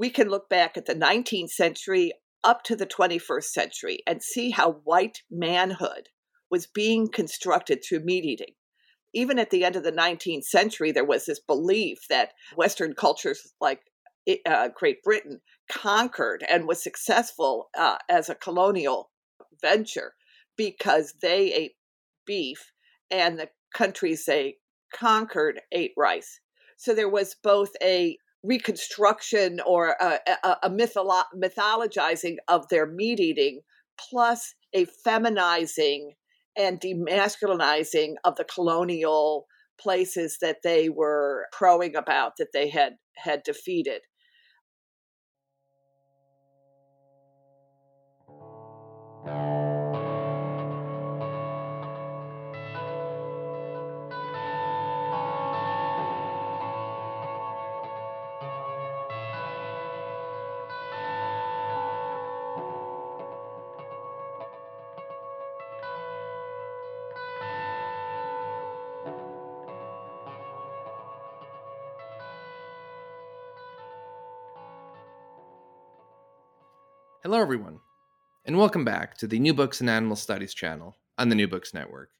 We can look back at the 19th century up to the 21st century and see how white manhood was being constructed through meat eating. Even at the end of the 19th century, there was this belief that Western cultures like uh, Great Britain conquered and was successful uh, as a colonial venture because they ate beef and the countries they conquered ate rice. So there was both a reconstruction or a, a, a mytholo- mythologizing of their meat eating, plus a feminizing and demasculinizing of the colonial places that they were crowing about that they had had defeated. Hello, everyone, and welcome back to the New Books and Animal Studies channel on the New Books Network.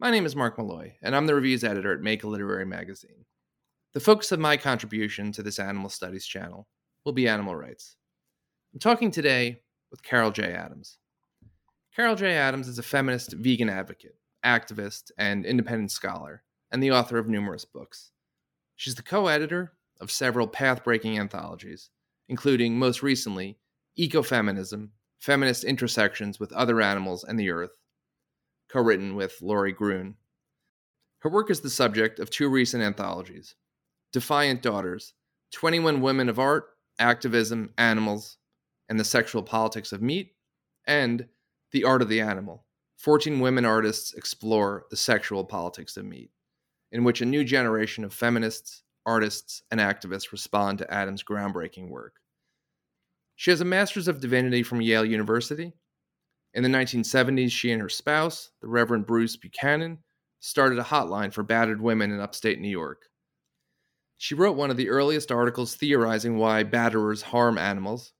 My name is Mark Malloy, and I'm the reviews editor at Make a Literary Magazine. The focus of my contribution to this animal studies channel will be animal rights. I'm talking today with Carol J. Adams. Carol J. Adams is a feminist vegan advocate, activist, and independent scholar, and the author of numerous books. She's the co editor of several path breaking anthologies, including, most recently, Ecofeminism Feminist Intersections with Other Animals and the Earth, co written with Lori Gruen. Her work is the subject of two recent anthologies Defiant Daughters 21 Women of Art, Activism, Animals, and the Sexual Politics of Meat, and The Art of the Animal 14 Women Artists Explore the Sexual Politics of Meat, in which a new generation of feminists, artists, and activists respond to Adams' groundbreaking work. She has a Master's of Divinity from Yale University. In the 1970s, she and her spouse, the Reverend Bruce Buchanan, started a hotline for battered women in upstate New York. She wrote one of the earliest articles theorizing why batterers harm animals,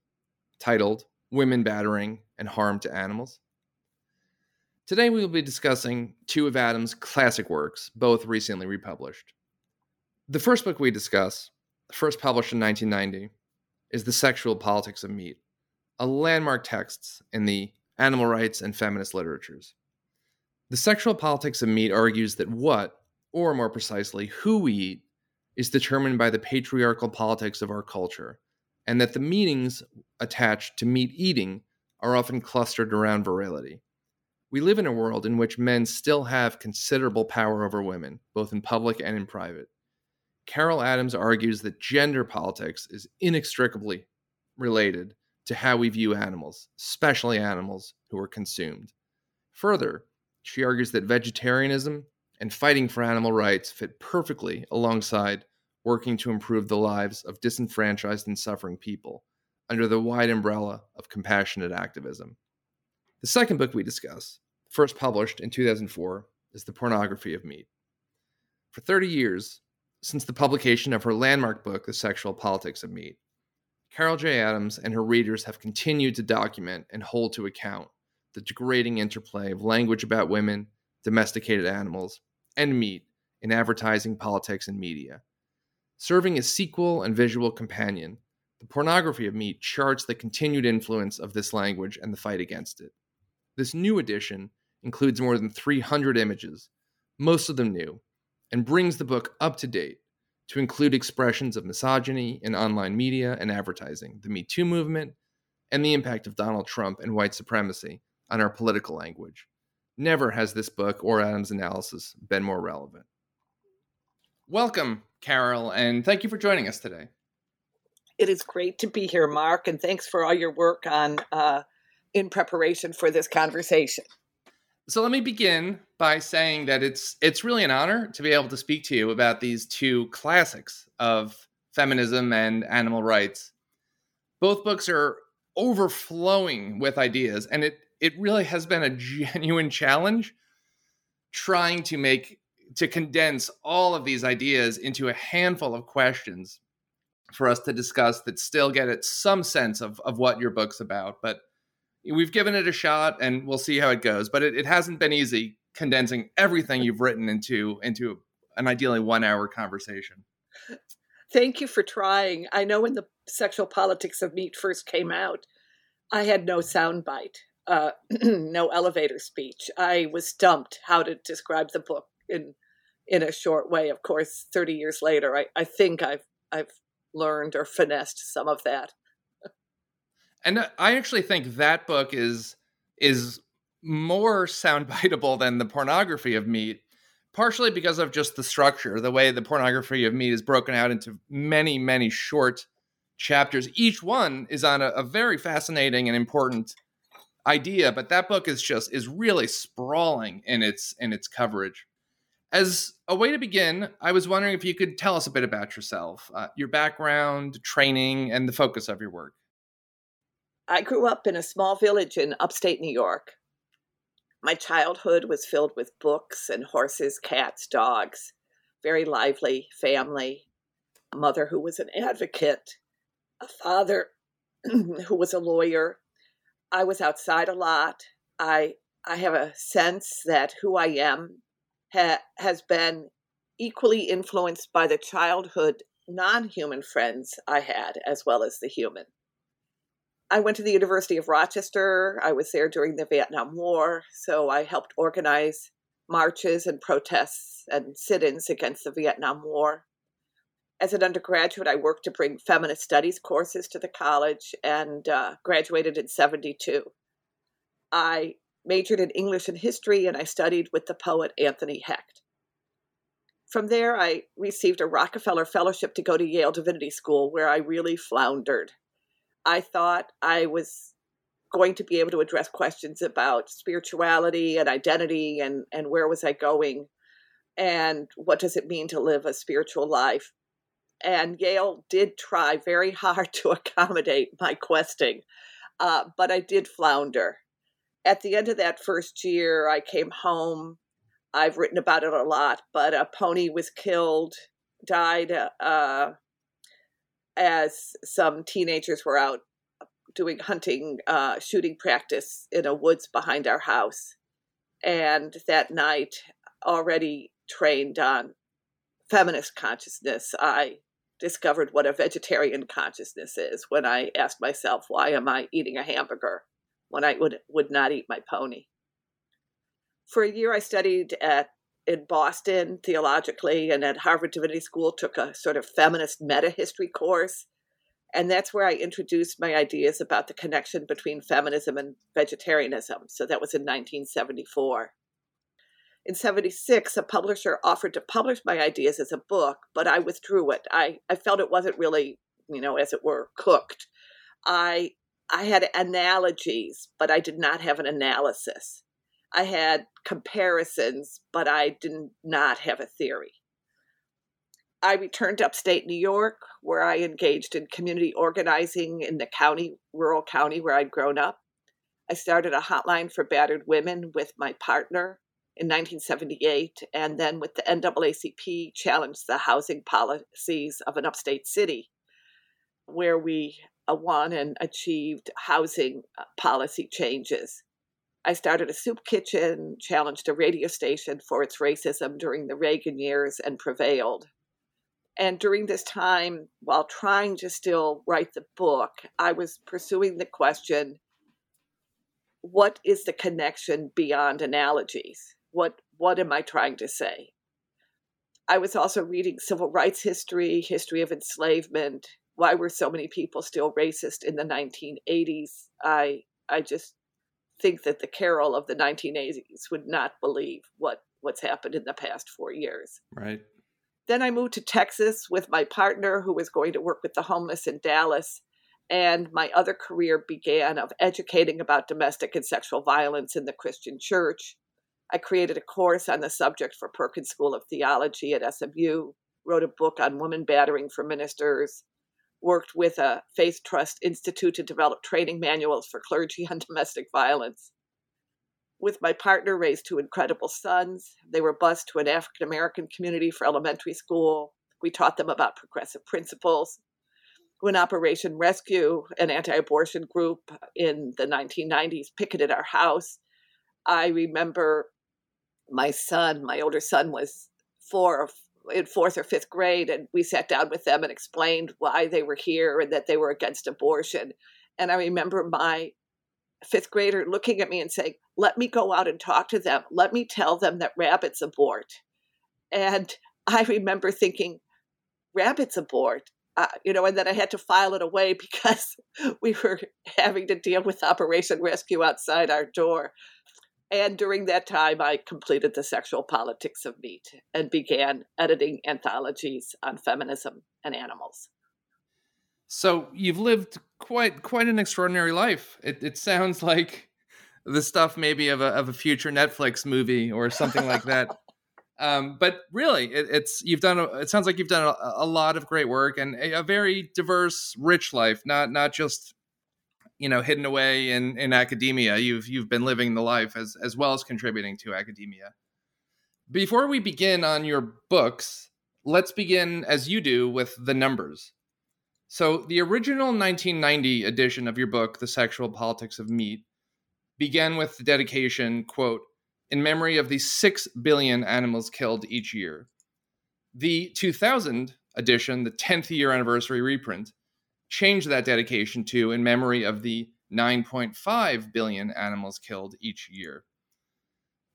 titled Women Battering and Harm to Animals. Today we will be discussing two of Adams' classic works, both recently republished. The first book we discuss, first published in 1990, is The Sexual Politics of Meat, a landmark text in the animal rights and feminist literatures. The Sexual Politics of Meat argues that what, or more precisely, who we eat, is determined by the patriarchal politics of our culture, and that the meanings attached to meat eating are often clustered around virility. We live in a world in which men still have considerable power over women, both in public and in private. Carol Adams argues that gender politics is inextricably related to how we view animals, especially animals who are consumed. Further, she argues that vegetarianism and fighting for animal rights fit perfectly alongside working to improve the lives of disenfranchised and suffering people under the wide umbrella of compassionate activism. The second book we discuss, first published in 2004, is The Pornography of Meat. For 30 years, since the publication of her landmark book, The Sexual Politics of Meat. Carol J. Adams and her readers have continued to document and hold to account the degrading interplay of language about women, domesticated animals, and meat in advertising, politics, and media. Serving as sequel and visual companion, the pornography of meat charts the continued influence of this language and the fight against it. This new edition includes more than 300 images, most of them new, and brings the book up to date to include expressions of misogyny in online media and advertising, the Me Too movement, and the impact of Donald Trump and white supremacy on our political language. Never has this book or Adams' analysis been more relevant. Welcome, Carol, and thank you for joining us today. It is great to be here, Mark, and thanks for all your work on uh, in preparation for this conversation. So let me begin by saying that it's it's really an honor to be able to speak to you about these two classics of feminism and animal rights. Both books are overflowing with ideas, and it it really has been a genuine challenge trying to make to condense all of these ideas into a handful of questions for us to discuss that still get at some sense of, of what your book's about. But we've given it a shot and we'll see how it goes. But it, it hasn't been easy condensing everything you've written into into an ideally one hour conversation. Thank you for trying. I know when the sexual politics of meat first came out, I had no soundbite, uh, no elevator speech. I was stumped how to describe the book in in a short way. Of course, thirty years later, I, I think I've I've learned or finessed some of that. And I actually think that book is is more soundbiteable than the pornography of meat, partially because of just the structure, the way the pornography of meat is broken out into many, many short chapters. Each one is on a, a very fascinating and important idea, but that book is just is really sprawling in its in its coverage. As a way to begin, I was wondering if you could tell us a bit about yourself, uh, your background, training, and the focus of your work. I grew up in a small village in upstate New York. My childhood was filled with books and horses, cats, dogs, very lively family, a mother who was an advocate, a father who was a lawyer. I was outside a lot. I I have a sense that who I am ha- has been equally influenced by the childhood non human friends I had as well as the human. I went to the University of Rochester. I was there during the Vietnam War, so I helped organize marches and protests and sit ins against the Vietnam War. As an undergraduate, I worked to bring feminist studies courses to the college and uh, graduated in 72. I majored in English and history, and I studied with the poet Anthony Hecht. From there, I received a Rockefeller Fellowship to go to Yale Divinity School, where I really floundered. I thought I was going to be able to address questions about spirituality and identity and, and where was I going and what does it mean to live a spiritual life. And Yale did try very hard to accommodate my questing, uh, but I did flounder at the end of that first year, I came home. I've written about it a lot, but a pony was killed, died uh, as some teenagers were out doing hunting, uh, shooting practice in a woods behind our house. And that night, already trained on feminist consciousness, I discovered what a vegetarian consciousness is when I asked myself, why am I eating a hamburger? when I would, would not eat my pony. For a year, I studied at in Boston theologically and at Harvard Divinity School took a sort of feminist meta history course. And that's where I introduced my ideas about the connection between feminism and vegetarianism. So that was in 1974. In 76, a publisher offered to publish my ideas as a book, but I withdrew it. I, I felt it wasn't really, you know, as it were, cooked. I I had analogies, but I did not have an analysis. I had comparisons, but I did not have a theory. I returned to upstate New York, where I engaged in community organizing in the county, rural county where I'd grown up. I started a hotline for battered women with my partner in 1978, and then with the NAACP challenged the housing policies of an upstate city, where we won and achieved housing uh, policy changes. I started a soup kitchen, challenged a radio station for its racism during the Reagan years, and prevailed. And during this time, while trying to still write the book, I was pursuing the question what is the connection beyond analogies? What, what am I trying to say? I was also reading civil rights history, history of enslavement, why were so many people still racist in the 1980s? I I just think that the Carol of the 1980s would not believe what what's happened in the past four years. Right. Then I moved to Texas with my partner, who was going to work with the homeless in Dallas. And my other career began of educating about domestic and sexual violence in the Christian church. I created a course on the subject for Perkins School of Theology at SMU, wrote a book on woman battering for ministers, worked with a Faith Trust Institute to develop training manuals for clergy on domestic violence. With my partner, raised two incredible sons. They were bused to an African American community for elementary school. We taught them about progressive principles. When Operation Rescue, an anti abortion group in the 1990s, picketed our house, I remember my son, my older son, was four in fourth or fifth grade, and we sat down with them and explained why they were here and that they were against abortion. And I remember my fifth grader looking at me and saying, Let me go out and talk to them. Let me tell them that rabbits abort. And I remember thinking, Rabbits abort? Uh, you know, and then I had to file it away because we were having to deal with Operation Rescue outside our door. And during that time, I completed The Sexual Politics of Meat and began editing anthologies on feminism and animals. So you've lived quite quite an extraordinary life. It, it sounds like the stuff maybe of a of a future Netflix movie or something like that. um, but really, it, it's you've done. A, it sounds like you've done a, a lot of great work and a, a, very diverse, rich life. Not not just you know hidden away in in academia. You've you've been living the life as as well as contributing to academia. Before we begin on your books let's begin as you do with the numbers. So the original 1990 edition of your book the sexual politics of meat began with the dedication quote in memory of the 6 billion animals killed each year. The 2000 edition the 10th year anniversary reprint change that dedication to in memory of the 9.5 billion animals killed each year.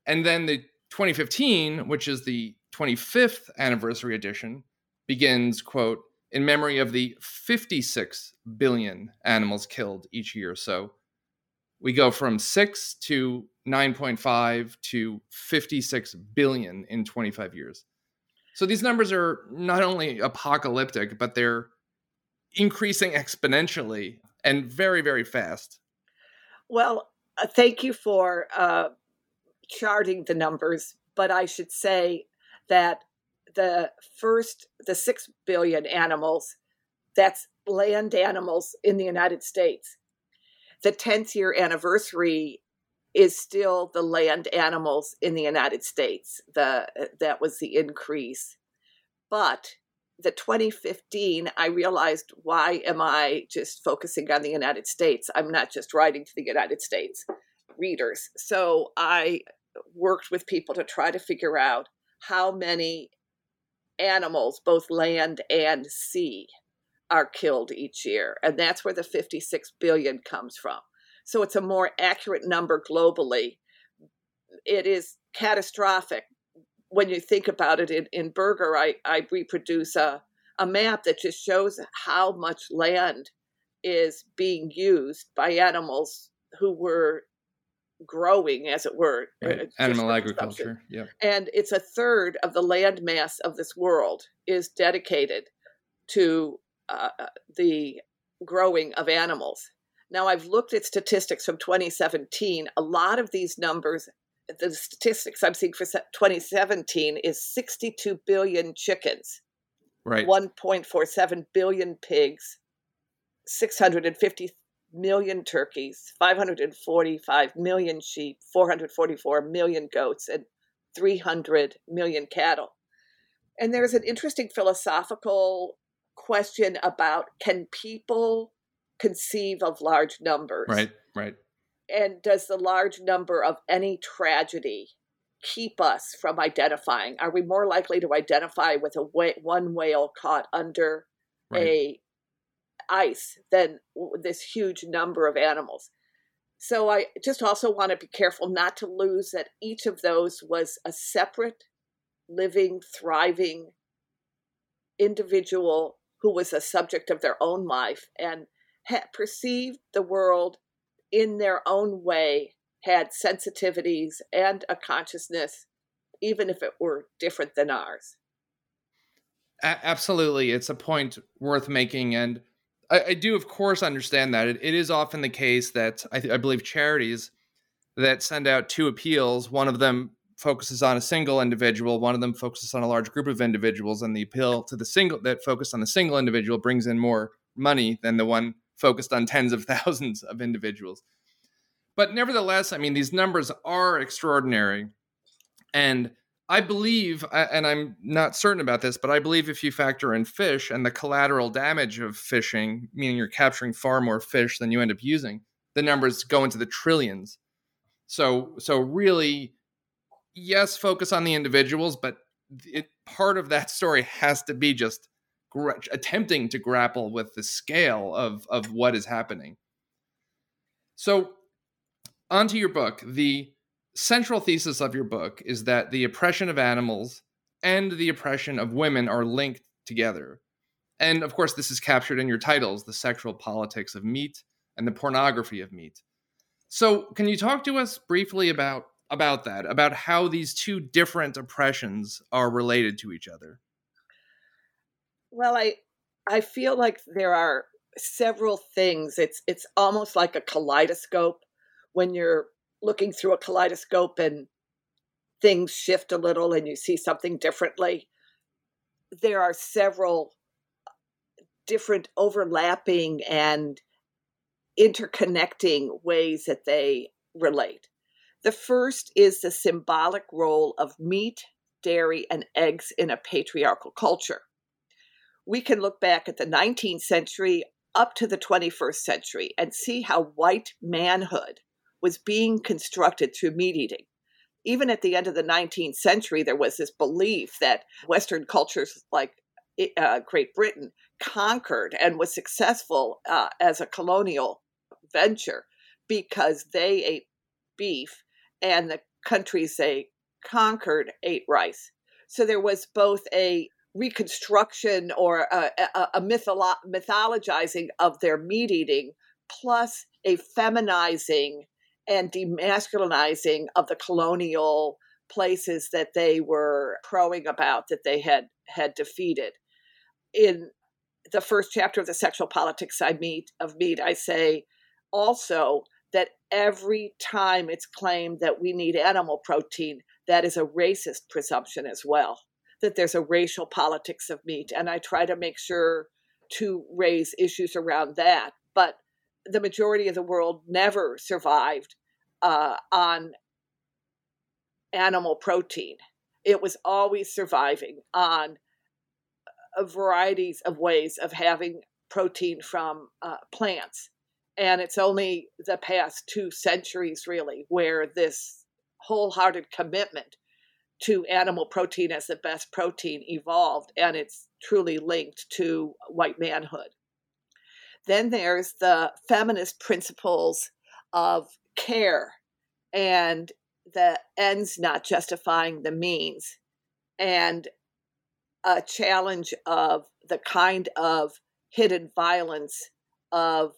And then the 2015, which is the 25th anniversary edition, begins, quote, in memory of the 56 billion animals killed each year. So we go from 6 to 9.5 to 56 billion in 25 years. So these numbers are not only apocalyptic, but they're increasing exponentially and very, very fast. Well, uh, thank you for uh, charting the numbers, but I should say that the first, the six billion animals, that's land animals in the United States. The 10th year anniversary is still the land animals in the United States. The that was the increase. But the 2015 i realized why am i just focusing on the united states? I'm not just writing to the united states readers. So i worked with people to try to figure out how many animals both land and sea are killed each year and that's where the 56 billion comes from. So it's a more accurate number globally. It is catastrophic when you think about it in, in Burger, I, I reproduce a, a map that just shows how much land is being used by animals who were growing, as it were. Uh, right. Animal agriculture. Yeah. And it's a third of the land mass of this world is dedicated to uh, uh the growing of animals. Now, I've looked at statistics from 2017. A lot of these numbers the statistics I'm seeing for 2017 is 62 billion chickens, right? 1.47 billion pigs, 650 million turkeys, 545 million sheep, 444 million goats, and 300 million cattle. And there's an interesting philosophical question about can people conceive of large numbers? Right, right and does the large number of any tragedy keep us from identifying? Are we more likely to identify with a wh- one whale caught under right. a ice than this huge number of animals? So I just also want to be careful not to lose that each of those was a separate, living, thriving individual who was a subject of their own life and had perceived the world in their own way, had sensitivities and a consciousness, even if it were different than ours. A- absolutely. It's a point worth making. And I, I do, of course, understand that. it, it is often the case that I, th- I believe charities that send out two appeals, one of them focuses on a single individual, one of them focuses on a large group of individuals, and the appeal to the single that focused on the single individual brings in more money than the one focused on tens of thousands of individuals. But nevertheless, I mean, these numbers are extraordinary. And I believe, and I'm not certain about this, but I believe if you factor in fish and the collateral damage of fishing, meaning you're capturing far more fish than you end up using, the numbers go into the trillions. So, so really, yes, focus on the individuals, but it, part of that story has to be just gra- attempting to grapple with the scale of of what is happening. So, onto your book. The central thesis of your book is that the oppression of animals and the oppression of women are linked together. And of course, this is captured in your titles the sexual politics of meat and the pornography of meat. So, can you talk to us briefly about about that, about how these two different oppressions are related to each other? Well, I I feel like there are several things. It's it's almost like a kaleidoscope when you're looking through a kaleidoscope and things shift a little and you see something differently. There are several different overlapping and interconnecting ways that they relate. The first is the symbolic role of meat, dairy, and eggs in a patriarchal culture. We can look back at the 19th century up to the 21st century and see how white manhood was being constructed through meat eating. Even at the end of the 19th century, there was this belief that Western cultures like uh, Great Britain conquered and was successful uh, as a colonial venture because they ate beef and the countries they conquered ate rice. So there was both a reconstruction or uh, a, a, a mytholo- mythologizing of their meat eating, plus a feminizing and demasculinizing of the colonial places that they were crowing about that they had had defeated. In the first chapter of the sexual politics I meet of meat, I say also that every time it's claimed that we need animal protein, that is a racist presumption as well, that there's a racial politics of meat. And I try to make sure to raise issues around that. But the majority of the world never survived uh, on animal protein. It was always surviving on varieties of ways of having protein from uh, plants. And it's only the past two centuries, really, where this wholehearted commitment to animal protein as the best protein evolved, and it's truly linked to white manhood. Then there's the feminist principles of care and the ends not justifying the means, and a challenge of the kind of hidden violence of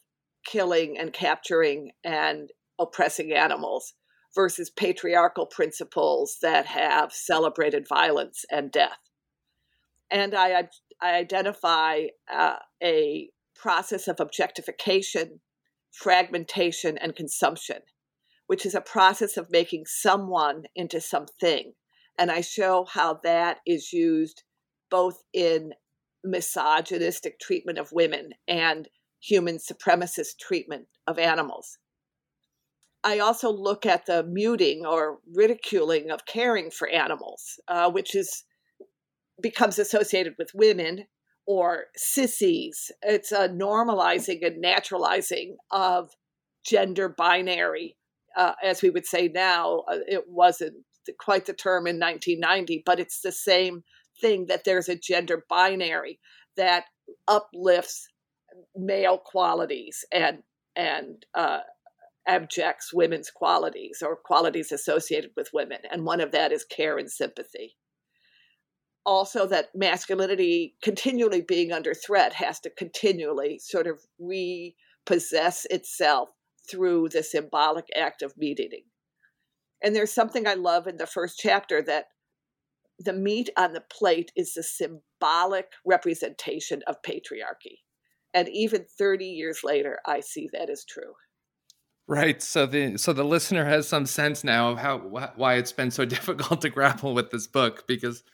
killing and capturing and oppressing animals versus patriarchal principles that have celebrated violence and death. And I, I identify uh, a process of objectification, fragmentation, and consumption, which is a process of making someone into something. And I show how that is used both in misogynistic treatment of women and human supremacist treatment of animals. I also look at the muting or ridiculing of caring for animals, uh, which is becomes associated with women or sissies. It's a normalizing and naturalizing of gender binary, uh, as we would say now. Uh, it wasn't quite the term in 1990, but it's the same thing that there's a gender binary that uplifts male qualities and and uh, abjects women's qualities or qualities associated with women, and one of that is care and sympathy. Also, that masculinity continually being under threat has to continually sort of repossess itself through the symbolic act of meat eating. And there's something I love in the first chapter that the meat on the plate is the symbolic representation of patriarchy. And even 30 years later, I see that as true. Right. So the so the listener has some sense now of how why it's been so difficult to grapple with this book because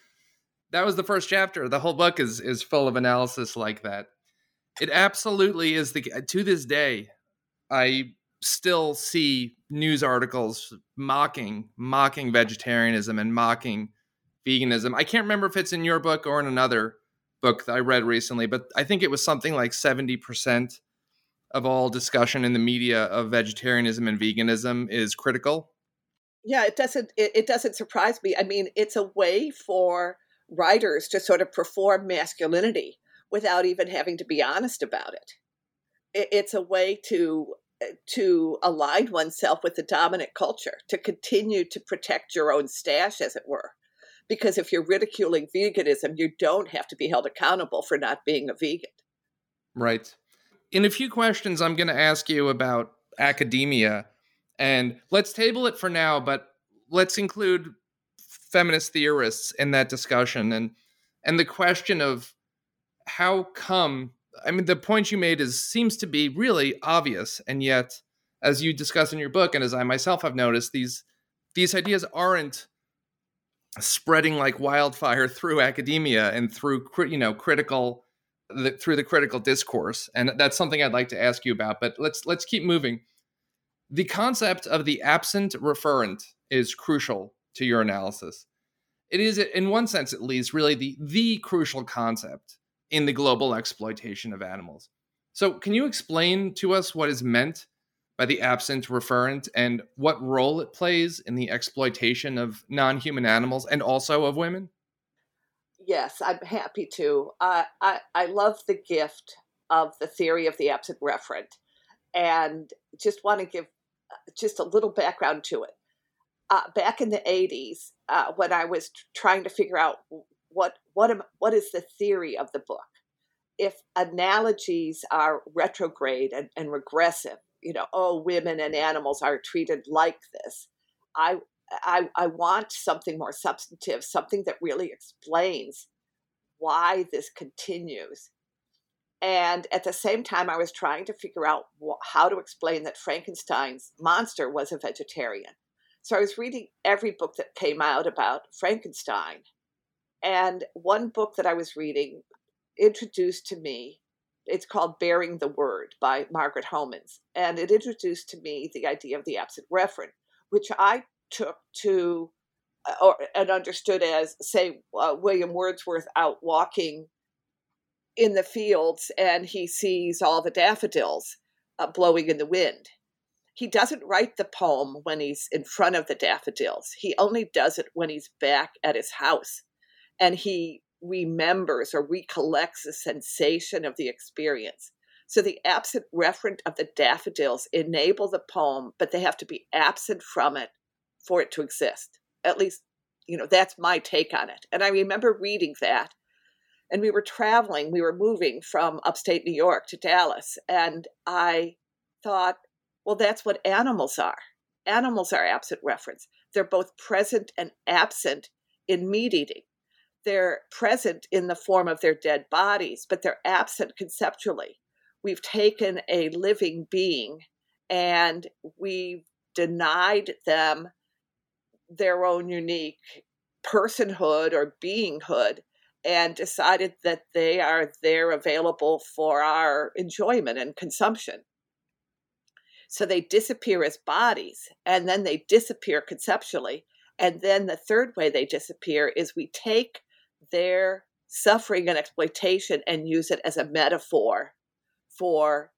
that was the first chapter. The whole book is is full of analysis like that. It absolutely is the uh, to this day I still see news articles mocking mocking vegetarianism and mocking veganism. I can't remember if it's in your book or in another book that I read recently, but I think it was something like 70% of all discussion in the media of vegetarianism and veganism is critical. Yeah, it doesn't it, it doesn't surprise me. I mean, it's a way for writers to sort of perform masculinity without even having to be honest about it. it it's a way to eh, to align oneself with the dominant culture, to continue to protect your own stash, as it were. Because if you're ridiculing veganism, you don't have to be held accountable for not being a vegan. Right. In a few questions, I'm going to ask you about academia. And let's table it for now, but let's include feminist theorists in that discussion and and the question of how come I mean, the point you made is seems to be really obvious, and yet, as you discuss in your book, and as I myself have noticed, these these ideas aren't spreading like wildfire through academia and through you know critical the, through the critical discourse, and that's something I'd like to ask you about. But let's let's keep moving. The concept of the absent referent is crucial to your analysis. It is, in one sense at least, really the the crucial concept in the global exploitation of animals. So, can you explain to us what is meant by the absent referent and what role it plays in the exploitation of non human animals and also of women? Yes, I'm happy to. Uh, I, I love the gift of the theory of the absent referent and just want to give uh, just a little background to it. Uh, back in the 80s, uh, when I was trying to figure out what what am, what is the theory of the book? If analogies are retrograde and, and regressive, you know, oh, women and animals are treated like this. I I, I want something more substantive, something that really explains why this continues. And at the same time, I was trying to figure out wh- how to explain that Frankenstein's monster was a vegetarian. So I was reading every book that came out about Frankenstein and one book that I was reading introduced to me, it's called Bearing the Word by Margaret Homans. And it introduced to me the idea of the absent referent, which I took to uh, or and understood as, say, uh, William Wordsworth out walking in the fields and he sees all the daffodils uh, blowing in the wind. He doesn't write the poem when he's in front of the daffodils. He only does it when he's back at his house and he remembers or recollects the sensation of the experience. So the absent referent of the daffodils enable the poem, but they have to be absent from it for it to exist. At least, you know, that's my take on it. And I remember reading that. And we were traveling, we were moving from upstate New York to Dallas. And I thought, well, that's what animals are. Animals are absent reference. They're both present and absent in meat eating they're present in the form of their dead bodies, but they're absent conceptually. We've taken a living being and we've denied them their own unique personhood or beinghood and decided that they are there available for our enjoyment and consumption. So they disappear as bodies and then they disappear conceptually. And then the third way they disappear is we take their suffering and exploitation and use it as a metaphor for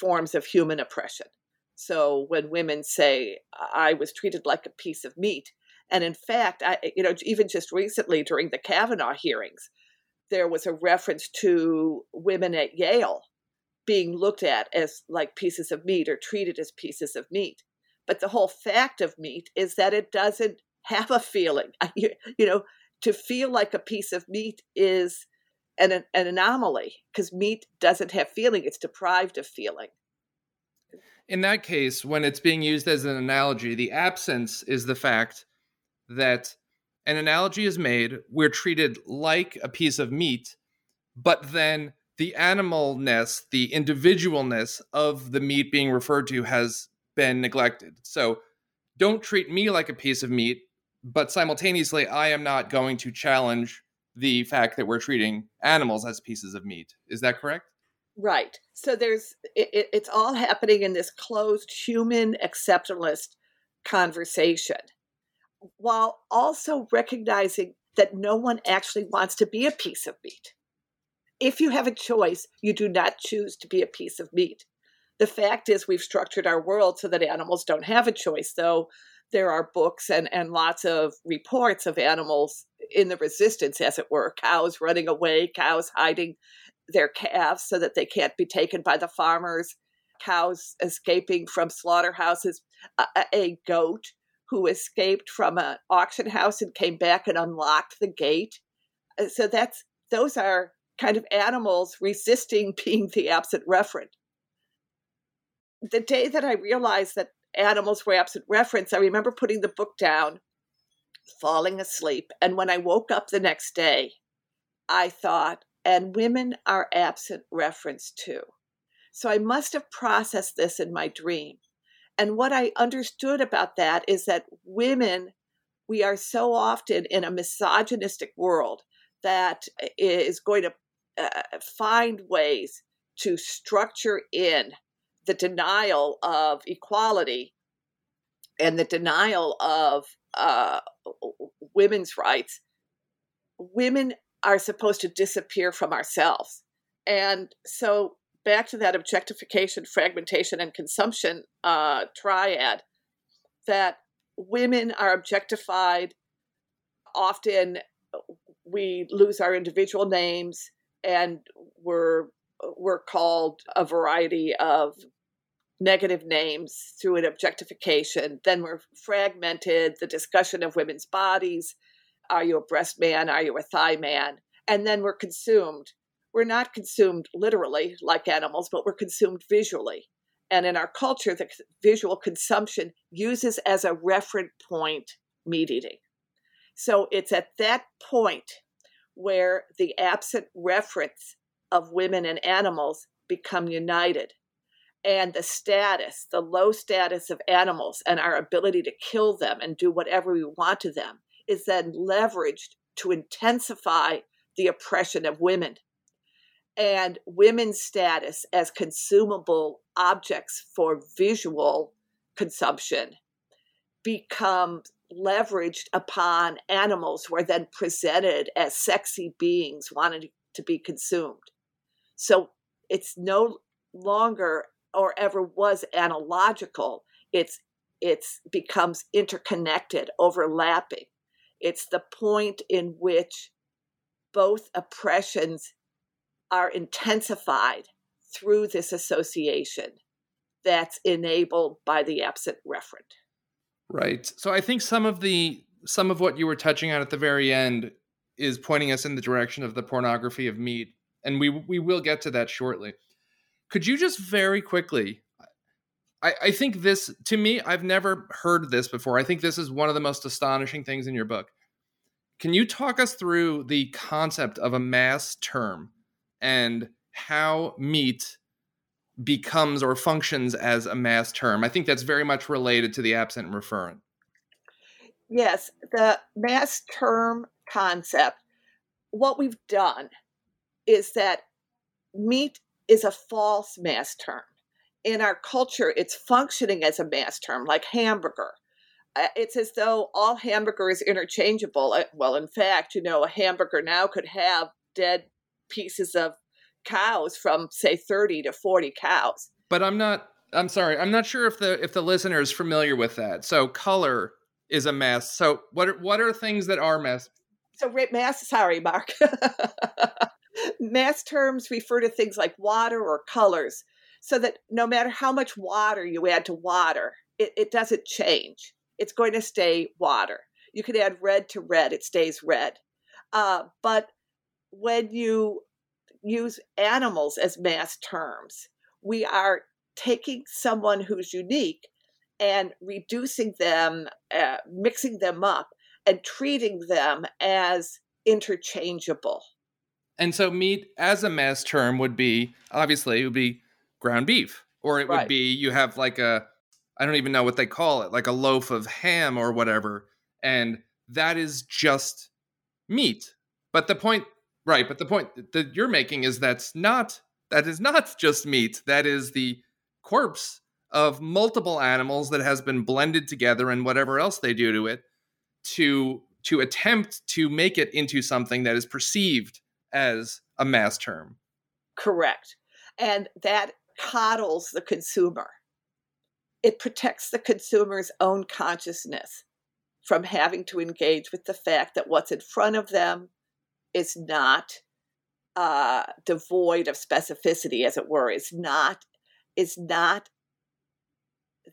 forms of human oppression. So when women say, I was treated like a piece of meat, and in fact, I, you know, even just recently during the Kavanaugh hearings, there was a reference to women at Yale being looked at as like pieces of meat or treated as pieces of meat. But the whole fact of meat is that it doesn't have a feeling. You, you know, to feel like a piece of meat is an, an anomaly because meat doesn't have feeling, it's deprived of feeling. In that case, when it's being used as an analogy, the absence is the fact that an analogy is made, we're treated like a piece of meat, but then the animalness, the individualness of the meat being referred to has been neglected. So don't treat me like a piece of meat, but simultaneously, I am not going to challenge the fact that we're treating animals as pieces of meat. Is that correct? Right. So there's it, it's all happening in this closed human exceptionalist conversation, while also recognizing that no one actually wants to be a piece of meat. If you have a choice, you do not choose to be a piece of meat. The fact is, we've structured our world so that animals don't have a choice, though there are books and, and lots of reports of animals in the resistance, as it were cows running away, cows hiding their calves so that they can't be taken by the farmers, cows escaping from slaughterhouses, a, a goat who escaped from an auction house and came back and unlocked the gate. Uh, so that's those are kind of animals resisting being the absent referent. The day that I realized that animals were absent reference, I remember putting the book down, falling asleep, and when I woke up the next day, I thought, and women are absent reference too. So I must have processed this in my dream. And what I understood about that is that women, we are so often in a misogynistic world that is going to uh, find ways to structure in the denial of equality and the denial of uh, women's rights. Women are supposed to disappear from ourselves. And so, back to that objectification, fragmentation, and consumption uh, triad, that women are objectified. Often, we lose our individual names, and we're we're called a variety of negative names through an objectification. Then we're fragmented. The discussion of women's bodies are you a breast man? Are you a thigh man? And then we're consumed. We're not consumed literally like animals, but we're consumed visually. And in our culture, the visual consumption uses as a referent point meat eating. So it's at that point where the absent reference of women and animals become united. And the status, the low status of animals, and our ability to kill them and do whatever we want to them is then leveraged to intensify the oppression of women. And women's status as consumable objects for visual consumption become leveraged upon animals who are then presented as sexy beings wanting to be consumed. So it's no longer or ever was analogical. It's it's becomes interconnected, overlapping. It's the point in which both oppressions are intensified through this association that's enabled by the absent referent. Right. So I think some of the some of what you were touching on at the very end is pointing us in the direction of the pornography of meat and we we will get to that shortly. Could you just very quickly I, I think this to me, I've never heard this before. I think this is one of the most astonishing things in your book. Can you talk us through the concept of a mass term and how meat becomes or functions as a mass term? I think that's very much related to the absent and referent. Yes, the mass term concept. What we've done is that meat is a false mass term in our culture, it's functioning as a mass term, like hamburger. Uh, it's as though all hamburger is interchangeable. Uh, well, in fact, you know, a hamburger now could have dead pieces of cows from say 30 to 40 cows. But I'm not I'm sorry. I'm not sure if the if the listener is familiar with that. So color is a mass. So what are, what are things that are mass? So mass sorry, Mark. mass terms refer to things like water or colors so that no matter how much water you add to water, it, it doesn't change. It's going to stay water. You can add red to red, it stays red. Uh, but when you use animals as mass terms, we are taking someone who's unique and reducing them, uh, mixing them up, and treating them as interchangeable. And so meat as a mass term would be obviously it would be ground beef or it would be you have like a I don't even know what they call it, like a loaf of ham or whatever and that is just meat. But the point right, but the point that you're making is that's not that is not just meat. That is the corpse of multiple animals that has been blended together and whatever else they do to it to to attempt to make it into something that is perceived as a mass term. Correct. And that coddles the consumer. It protects the consumer's own consciousness from having to engage with the fact that what's in front of them is not uh, devoid of specificity, as it were. Is not is not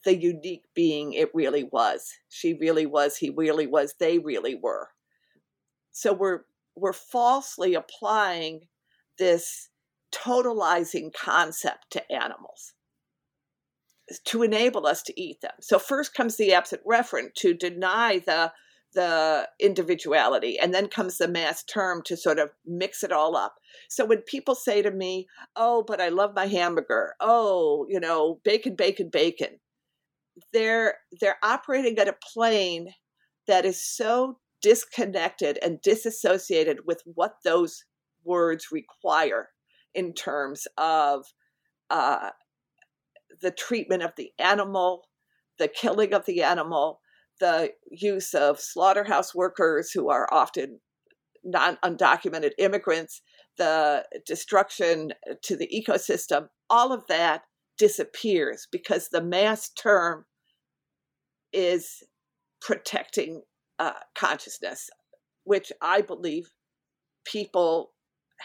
the unique being it really was. She really was. He really was. They really were. So we're we're falsely applying this totalizing concept to animals to enable us to eat them. So first comes the absent referent to deny the the individuality and then comes the mass term to sort of mix it all up. So when people say to me, "Oh, but I love my hamburger." Oh, you know, bacon bacon bacon. They're they're operating at a plane that is so disconnected and disassociated with what those words require in terms of uh, the treatment of the animal, the killing of the animal, the use of slaughterhouse workers who are often non undocumented immigrants, the destruction to the ecosystem, all of that disappears because the mass term is protecting uh, consciousness, which I believe people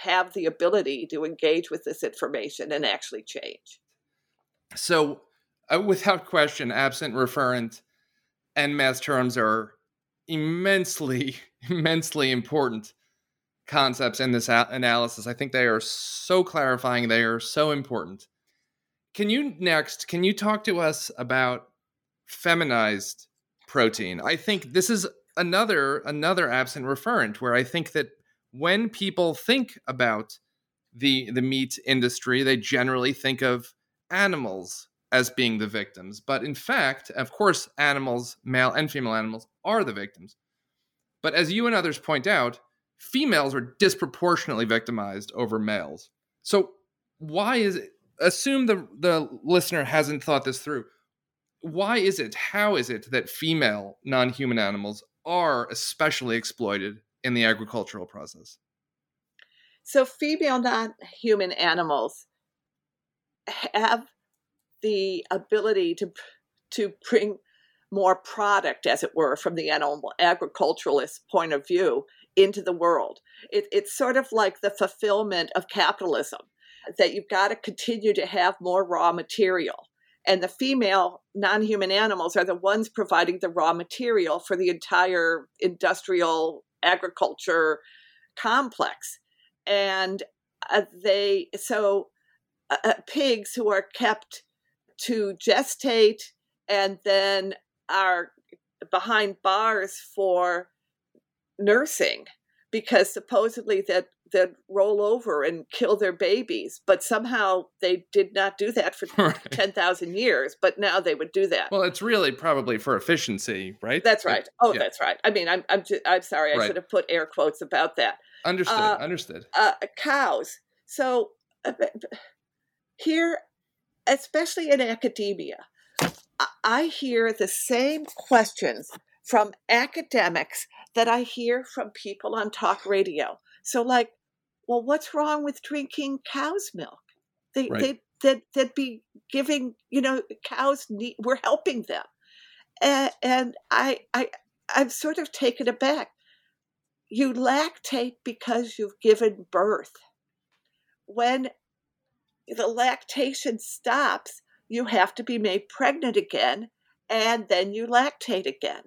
have the ability to engage with this information and actually change. So, uh, without question, absent referent and mass terms are immensely, immensely important concepts in this a- analysis. I think they are so clarifying, they are so important. Can you next, can you talk to us about feminized protein? I think this is another another absent referent where I think that when people think about the the meat industry, they generally think of animals as being the victims. But in fact, of course, animals, male and female animals, are the victims. But as you and others point out, females are disproportionately victimized over males. So why is it? Assume the the listener hasn't thought this through. Why is it? How is it that female non-human animals are especially exploited in the agricultural process? So, female non human animals have the ability to, to bring more product, as it were, from the animal agriculturalist point of view into the world. It, it's sort of like the fulfillment of capitalism that you've got to continue to have more raw material. And the female non human animals are the ones providing the raw material for the entire industrial agriculture complex. And uh, they, so uh, uh, pigs who are kept to gestate and then are behind bars for nursing because supposedly that that roll over and kill their babies but somehow they did not do that for Right. 10,000 years but now they would do that Well, it's really probably for efficiency, right? that's right oh yeah. that's right i mean i'm i'm, I'm sorry i Right. should have put air quotes about that Understood. Uh, understood. uh, cows. So uh, here, especially in academia, I hear the same questions from academics that I hear from people on talk radio. So, like, well, what's wrong with drinking cow's milk? They Right. they they'd, they'd be giving you know cows need we're helping them, and, and I I I'm sort of taken aback you lactate because you've given birth. When the lactation stops, you have to be made pregnant again, and then you lactate again.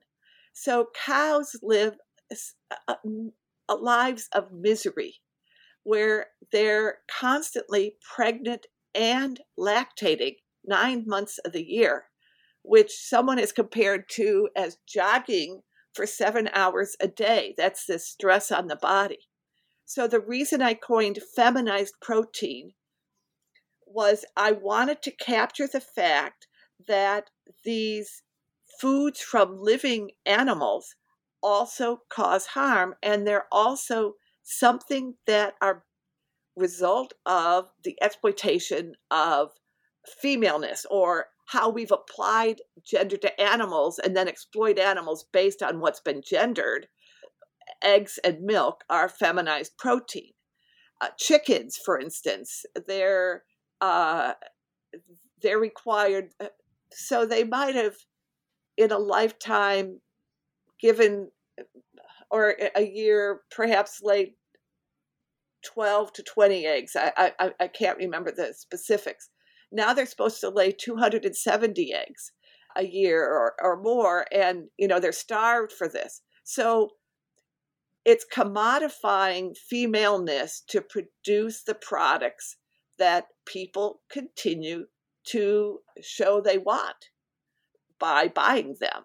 So cows live uh, uh, lives of misery where they're constantly pregnant and lactating nine months of the year, which someone has compared to as jogging for seven hours a day. That's the stress on the body. So the reason I coined feminized protein was I wanted to capture the fact that these foods from living animals also cause harm and they're also something that are result of the exploitation of femaleness or how we've applied gender to animals and then exploit animals based on what's been gendered eggs and milk are feminized protein. Uh, chickens, for instance, they're uh, they're required, uh, so they might have, in a lifetime, given or a year perhaps laid 12 to 20 eggs. I, I, I can't remember the specifics. Now they're supposed to lay 270 eggs a year or, or more, and you know they're starved for this. So it's commodifying femaleness to produce the products that people continue to show they want by buying them.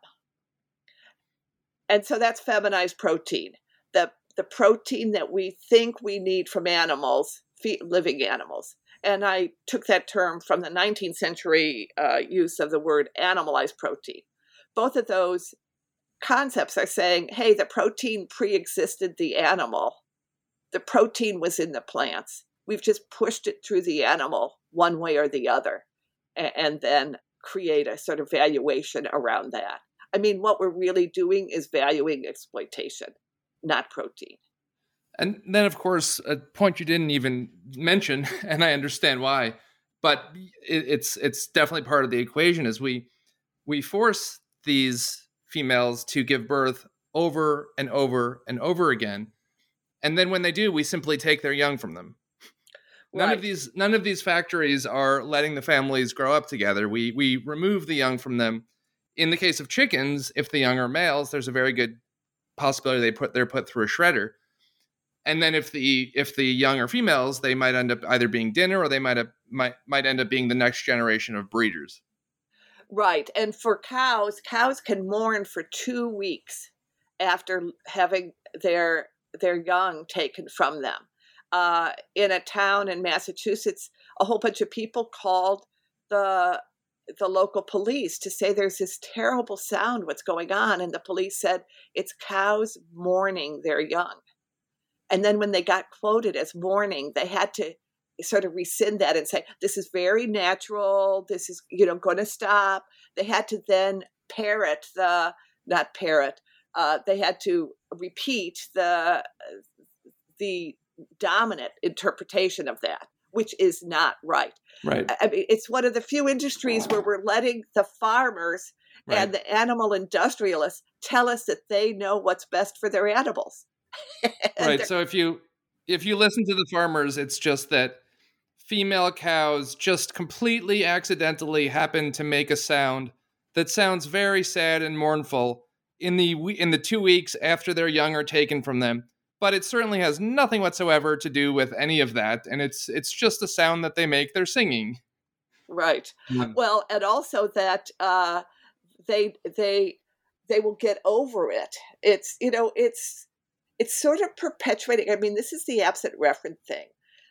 And so that's feminized protein. The, the protein that we think we need from animals, living animals. And I took that term from the 19th century uh, use of the word animalized protein. Both of those concepts are saying, hey, the protein pre existed the animal. The protein was in the plants. We've just pushed it through the animal one way or the other, and, and then create a sort of valuation around that. I mean, what we're really doing is valuing exploitation, not protein. And then, of course, a point you didn't even mention, and I understand why, but it's it's definitely part of the equation. Is we we force these females to give birth over and over and over again. And then when they do, we simply take their young from them. None right. of these none of these factories are letting the families grow up together. We we remove the young from them. In the case of chickens, if the young are males, there's a very good possibility they put they're put through a shredder. And then if the if the young are females, they might end up either being dinner or they might have, might might end up being the next generation of breeders. Right. And for cows, cows can mourn for two weeks after having their their young taken from them. Uh, in a town in Massachusetts, a whole bunch of people called the the local police to say there's this terrible sound. What's going on? And the police said it's cows mourning their young. And then when they got quoted as mourning, they had to sort of rescind that and say this is very natural this is you know going to stop they had to then parrot the not parrot uh, they had to repeat the the dominant interpretation of that which is not right. Right. I mean it's one of the few industries where we're letting the farmers right. and the animal industrialists tell us that they know what's best for their animals. Right so if you if you listen to the farmers it's just that female cows just completely accidentally happen to make a sound that sounds very sad and mournful in the in the 2 weeks after their young are taken from them but it certainly has nothing whatsoever to do with any of that and it's it's just a sound that they make they're singing. Right. Mm. well and also that uh they they they will get over it. It's you know it's it's sort of perpetuating i mean this is the absent referent thing.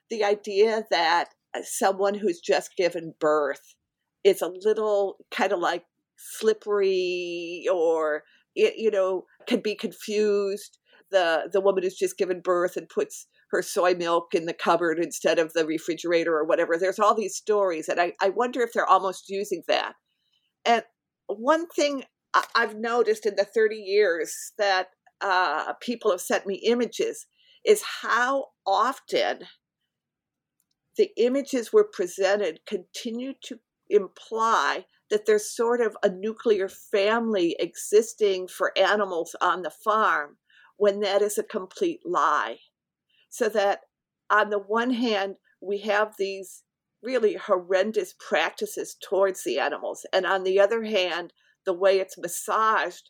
The idea that uh, someone who's just given birth is a little kind of like slippery or it, you know can be confused the the woman who's just given birth and puts her soy milk in the cupboard instead of the refrigerator or whatever. There's all these stories and i, I wonder if they're almost using that. And one thing i've noticed in the 30 years that uh, people have sent me images is how often the images were presented continue to imply that there's sort of a nuclear family existing for animals on the farm when that is a complete lie. So that on the one hand, we have these really horrendous practices towards the animals. And on the other hand, the way it's massaged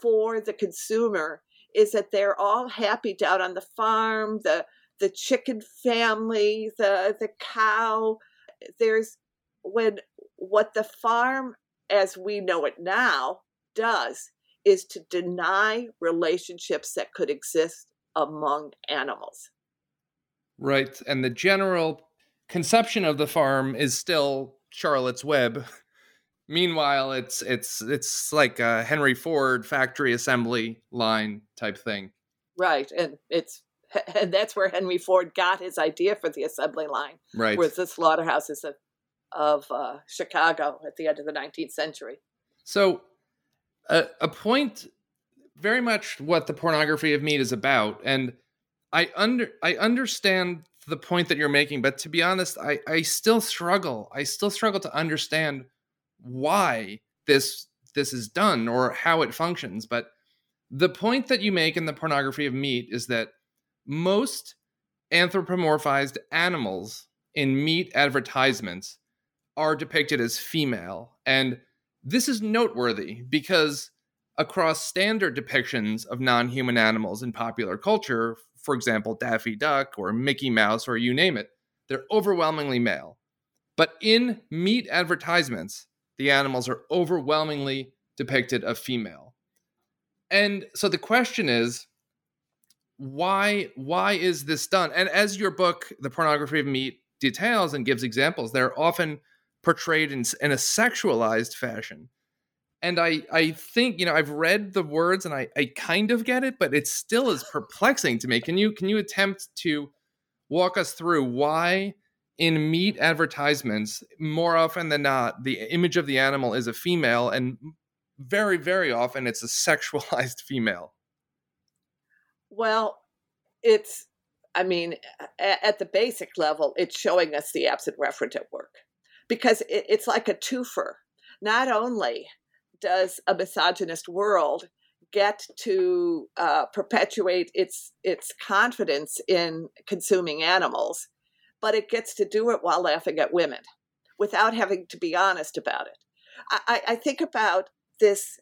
for the consumer is that they're all happy down on the farm. The the chicken family, the the cow. There's when what the farm as we know it now does is to deny relationships that could exist among animals. Right. And the general conception of the farm is still Charlotte's Web. Meanwhile, it's it's it's like a Henry Ford factory assembly line type thing. Right. And it's and that's where Henry Ford got his idea for the assembly line. Right. Was the slaughterhouses of of uh, Chicago at the end of the 19th century. So, a, a point very much what the pornography of meat is about, and I under I understand the point that you're making, but to be honest, I I still struggle. I still struggle to understand why this this is done or how it functions. But the point that you make in the pornography of meat is that most anthropomorphized animals in meat advertisements are depicted as female. And this is noteworthy because across standard depictions of non human animals in popular culture, for example, Daffy Duck or Mickey Mouse or you name it, they're overwhelmingly male. But in meat advertisements, the animals are overwhelmingly depicted as female. And so the question is, why why is this done? And as your book, The Pornography of Meat, details and gives examples, they're often portrayed in, in a sexualized fashion. And I, I think, you know, I've read the words and I, I kind of get it, but it still is perplexing to me. Can you can you attempt to walk us through why in meat advertisements, more often than not, the image of the animal is a female, and very, very often it's a sexualized female. Well, it's, I mean, at the basic level, it's showing us the absent referent at work because it's like a twofer. Not only does a misogynist world get to uh, perpetuate its its confidence in consuming animals, but it gets to do it while laughing at women without having to be honest about it. I, I think about this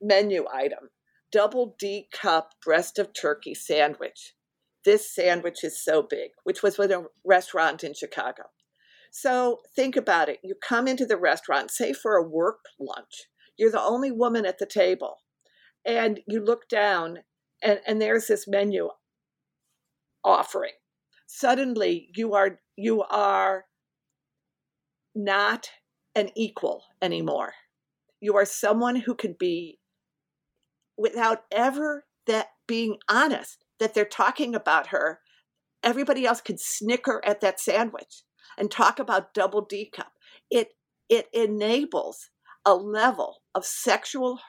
menu item double D cup breast of turkey sandwich. This sandwich is so big, which was with a restaurant in Chicago. So think about it. You come into the restaurant, say for a work lunch, you're the only woman at the table, and you look down, and, and there's this menu offering. Suddenly, you are you are not an equal anymore. You are someone who can be, without ever that being honest, that they're talking about her. Everybody else can snicker at that sandwich and talk about double D cup. It it enables a level of sexual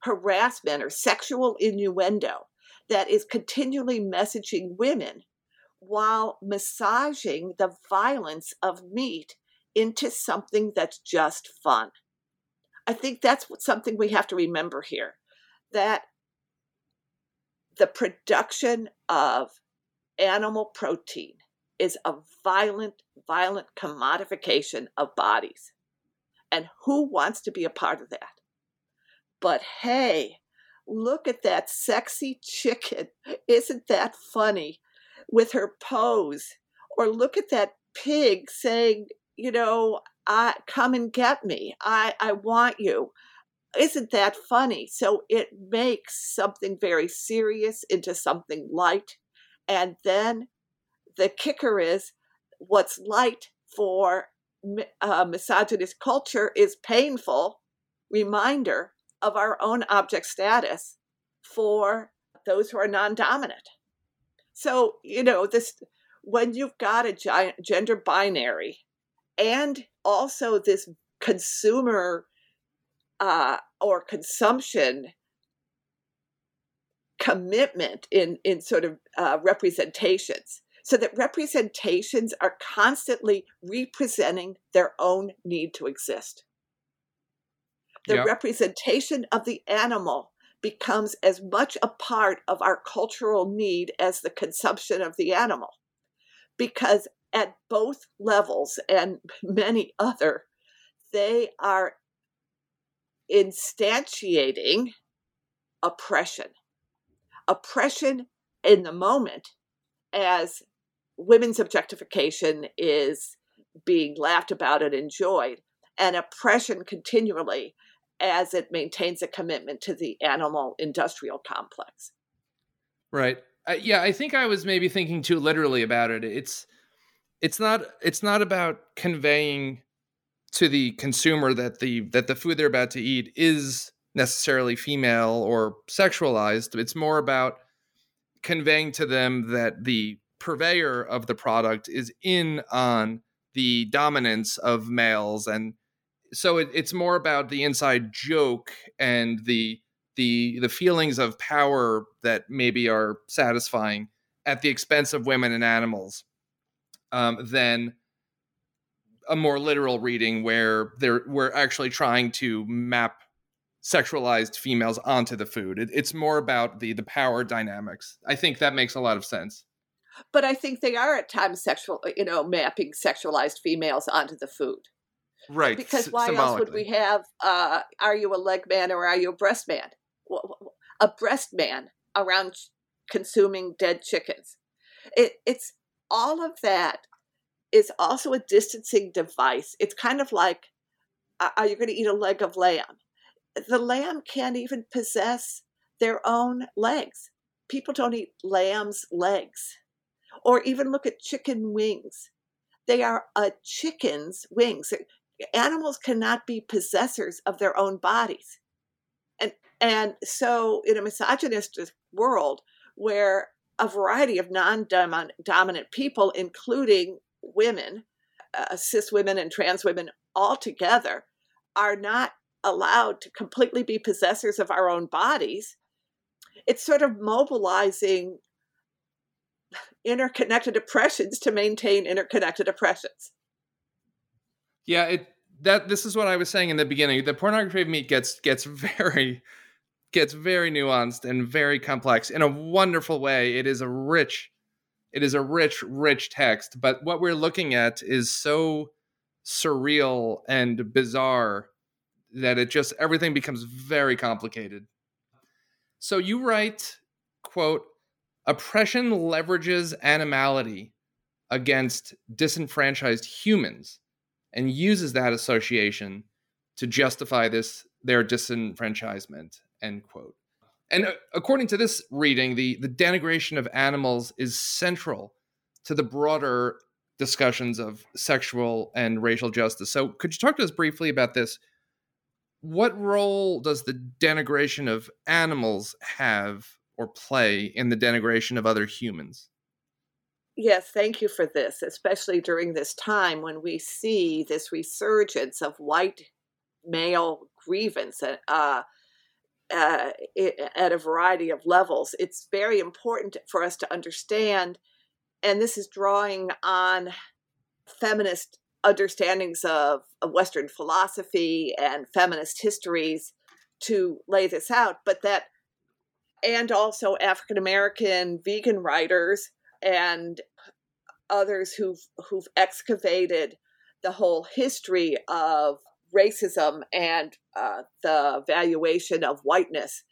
harassment or sexual innuendo that is continually messaging women while massaging the violence of meat into something that's just fun. I think that's something we have to remember here that the production of animal protein is a violent, violent commodification of bodies. And who wants to be a part of that? But hey, look at that sexy chicken. Isn't that funny? With her pose. Or look at that pig saying, you know, I come and get me. I, I want you. Isn't that funny? So it makes something very serious into something light. And then the kicker is what's light for uh, misogynist culture is painful reminder of our own object status for those who are non-dominant. So you know this when you've got a giant gender binary and also this consumer uh, or consumption commitment in in sort of uh, representations so that representations are constantly representing their own need to exist. The yep. representation of the animal becomes as much a part of our cultural need as the consumption of the animal. Because at both levels and many other, they are instantiating oppression. Oppression in the moment as women's objectification is being laughed about and enjoyed, and oppression continually as it maintains a commitment to the animal industrial complex. Right. Uh, yeah, I think I was maybe thinking too literally about it. It's it's not it's not about conveying to the consumer that the that the food they're about to eat is necessarily female or sexualized. It's more about conveying to them that the purveyor of the product is in on the dominance of males and so it, it's more about the inside joke and the the the feelings of power that maybe are satisfying at the expense of women and animals um, than a more literal reading where they're we're actually trying to map sexualized females onto the food. It, it's more about the the power dynamics. I think that makes a lot of sense. But I think they are at times sexual, you know, mapping sexualized females onto the food. Right. Because why else would we have? Uh, are you a leg man or are you a breast man? A breast man around consuming dead chickens. It, it's all of that is also a distancing device. It's kind of like, are you going to eat a leg of lamb? The lamb can't even possess their own legs. People don't eat lamb's legs. Or even look at chicken wings. They are a chicken's wings. Animals cannot be possessors of their own bodies. And and so in a misogynist world where a variety of non-dominant people, including women, uh, cis women and trans women all together, are not allowed to completely be possessors of our own bodies, it's sort of mobilizing interconnected oppressions to maintain interconnected oppressions. Yeah, it that this is what I was saying in the beginning. The pornography of meat gets gets very gets very nuanced and very complex in a wonderful way. It is a rich it is a rich, rich text, but what we're looking at is so surreal and bizarre that it just everything becomes very complicated. So you write, quote, oppression leverages animality against disenfranchised humans and uses that association to justify this their disenfranchisement, end quote. And uh, according to this reading, the, the denigration of animals is central to the broader discussions of sexual and racial justice. So, could you talk to us briefly about this? What role does the denigration of animals have or play in the denigration of other humans? Yes, thank you for this, especially during this time when we see this resurgence of white male grievance. Uh, uh, at a variety of levels. It's very important for us to understand, and this is drawing on feminist understandings of, of Western philosophy and feminist histories to lay this out, but that, and also African American vegan writers and others who've who've excavated the whole history of racism and uh, the valuation of whiteness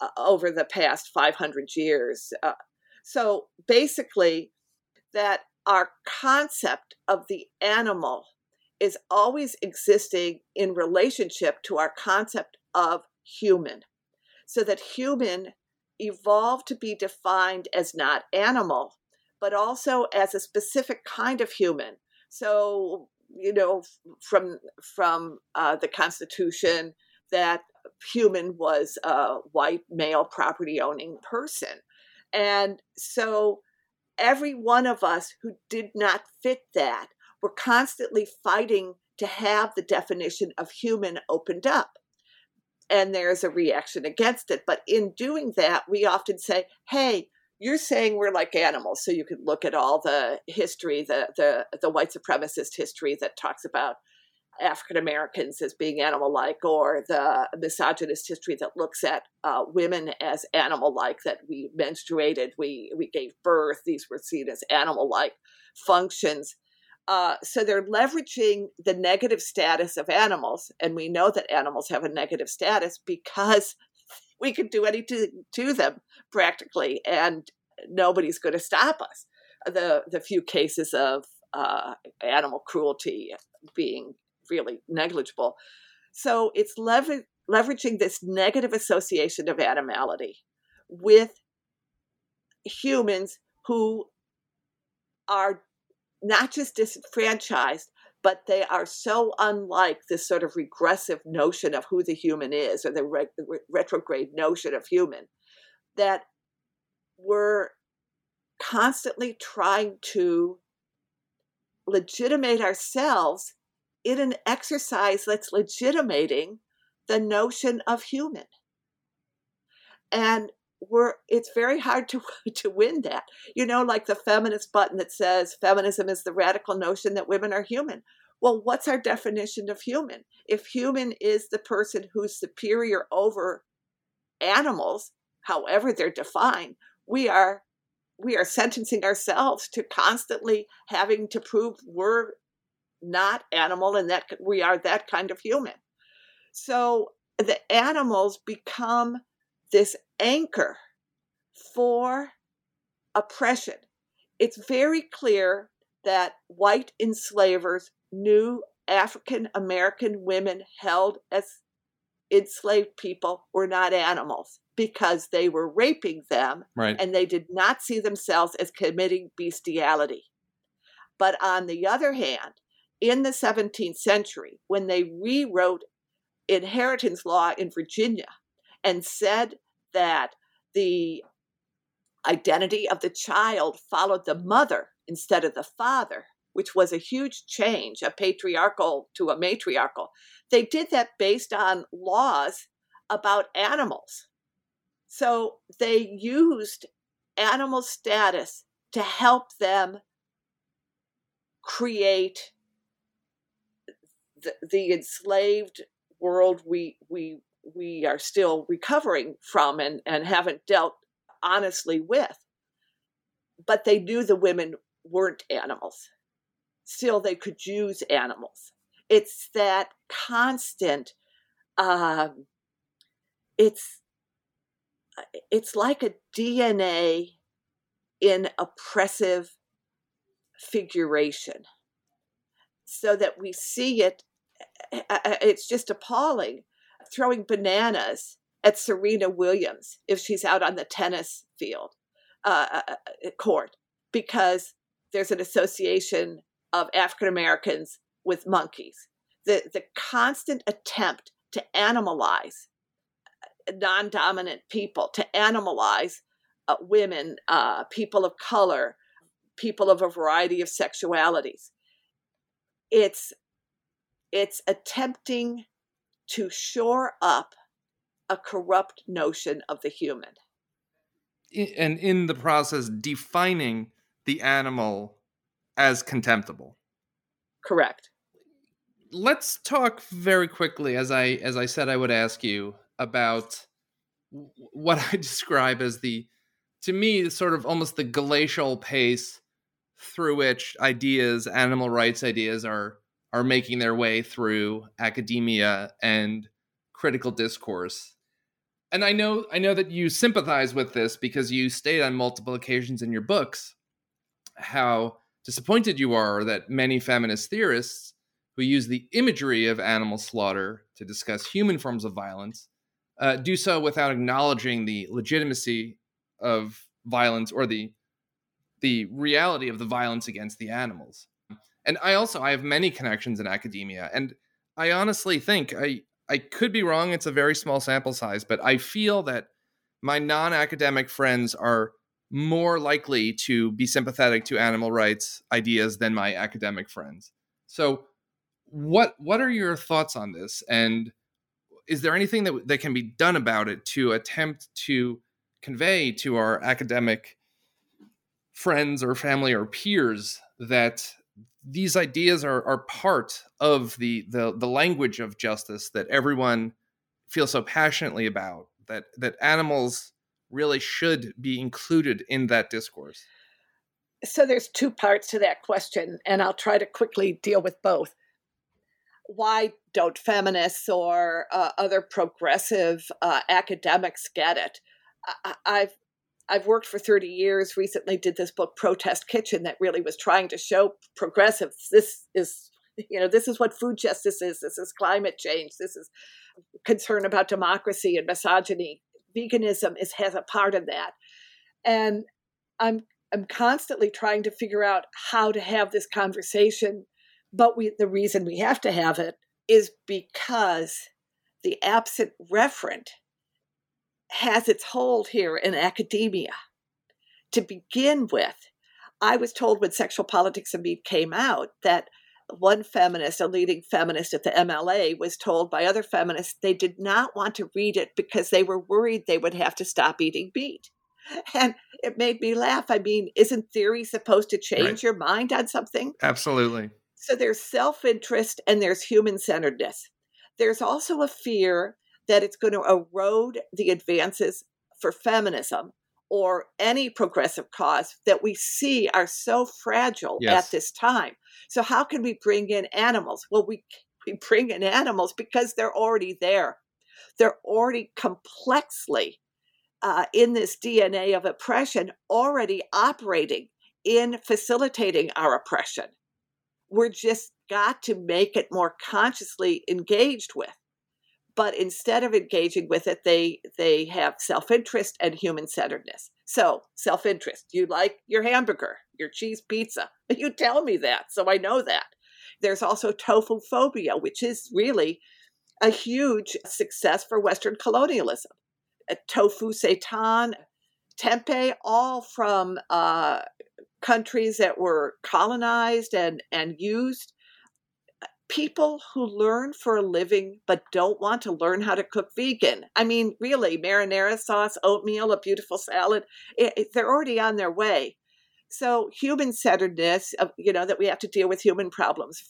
uh, over the past 500 years. Uh, so basically, that our concept of the animal is always existing in relationship to our concept of human. So that human evolved to be defined as not animal, but also as a specific kind of human. So you know, from from uh, the Constitution that human was a white male property owning person, and so every one of us who did not fit that were constantly fighting to have the definition of human opened up. And there's a reaction against it. But in doing that, we often say, hey, you're saying we're like animals so you can look at all the history the the the white supremacist history that talks about African Americans as being animal like, or the misogynist history that looks at uh, women as animal like, that we menstruated, we, we gave birth, these were seen as animal like functions. Uh, so they're leveraging the negative status of animals, and we know that animals have a negative status because we could do anything to them practically, and nobody's going to stop us. The the few cases of uh, animal cruelty being really negligible. So it's lever- leveraging this negative association of animality with humans who are not just disenfranchised, but they are so unlike this sort of regressive notion of who the human is or the re- retrograde notion of human that we're constantly trying to legitimate ourselves in an exercise that's legitimating the notion of human. And we're it's very hard to to win that. You know, like the feminist button that says feminism is the radical notion that women are human. Well, what's our definition of human? If human is the person who's superior over animals, however they're defined, we are we are sentencing ourselves to constantly having to prove we're not animal and that we are that kind of human. So the animals become this anchor for oppression. It's very clear that white enslavers knew African American women held as enslaved people were not animals because they were raping them right. and they did not see themselves as committing bestiality. But on the other hand, in the 17th century, when they rewrote inheritance law in Virginia and said that the identity of the child followed the mother instead of the father, which was a huge change, a patriarchal to a matriarchal. They did that based on laws about animals. So they used animal status to help them create the, the enslaved world we we we are still recovering from and, and haven't dealt honestly with. But they knew the women weren't animals. Still, they could use animals. It's that constant, um, it's, it's like a DNA in oppressive figuration so that we see it eh, eh, eh, it's just appalling throwing bananas at Serena Williams if she's out on the tennis field uh, uh, uh court because there's an association of African Americans with monkeys. The the constant attempt to animalize uh, non-dominant people, to animalize uh, women, uh, people of color, people of a variety of sexualities. It's it's attempting to shore up a corrupt notion of the human. And in the process, defining the animal as contemptible. Correct. Let's talk very quickly, as I as I said I would ask you about what I describe as the, to me, sort of almost the glacial pace through which ideas, animal rights ideas, are are making their way through academia and critical discourse. And I know I know that you sympathize with this because you state on multiple occasions in your books how disappointed you are that many feminist theorists who use the imagery of animal slaughter to discuss human forms of violence uh, do so without acknowledging the legitimacy of violence or the the reality of the violence against the animals and I also I have many connections in academia, and I honestly think I I could be wrong. It's a very small sample size, but I feel that my non-academic friends are more likely to be sympathetic to animal rights ideas than my academic friends. So, what what are your thoughts on this? And is there anything that that can be done about it to attempt to convey to our academic friends or family or peers that these ideas are are part of the the the language of justice that everyone feels so passionately about that that animals really should be included in that discourse. So there's two parts to that question and i'll try to quickly deal with both. Why don't feminists or uh, other progressive uh, academics get it? I, i've I've worked for 30 years, recently did this book, Protest Kitchen, that really was trying to show progressives this is You know, this is what food justice is. This is climate change. This is concern about democracy and misogyny. Veganism is has a part of that. And I'm I'm constantly trying to figure out how to have this conversation, but we the reason we have to have it is because the absent referent has its hold here in academia. To begin with, I was told when Sexual Politics of Meat came out that one feminist, a leading feminist at the MLA, was told by other feminists they did not want to read it because they were worried they would have to stop eating meat. And it made me laugh. I mean, isn't theory supposed to change right. your mind on something? Absolutely. So there's self interest and there's human centeredness. There's also a fear that it's going to erode the advances for feminism or any progressive cause that we see are so fragile yes. at this time. So how can we bring in animals? Well, we we bring in animals because they're already there. They're already complexly uh, in this DNA of oppression, already operating in facilitating our oppression. We're just got to make it more consciously engaged with but instead of engaging with it they they have self-interest and human-centeredness. So self-interest you like your hamburger your cheese pizza. You tell me that so i know that. There's also tofu phobia which is really a huge success for western colonialism. Uh, tofu seitan tempeh all from uh, countries that were colonized and and used people who learn for a living but don't want to learn how to cook vegan. I mean, really, marinara sauce, oatmeal, a beautiful salad, it, it, they're already on their way. So, human centeredness, you know, that we have to deal with human problems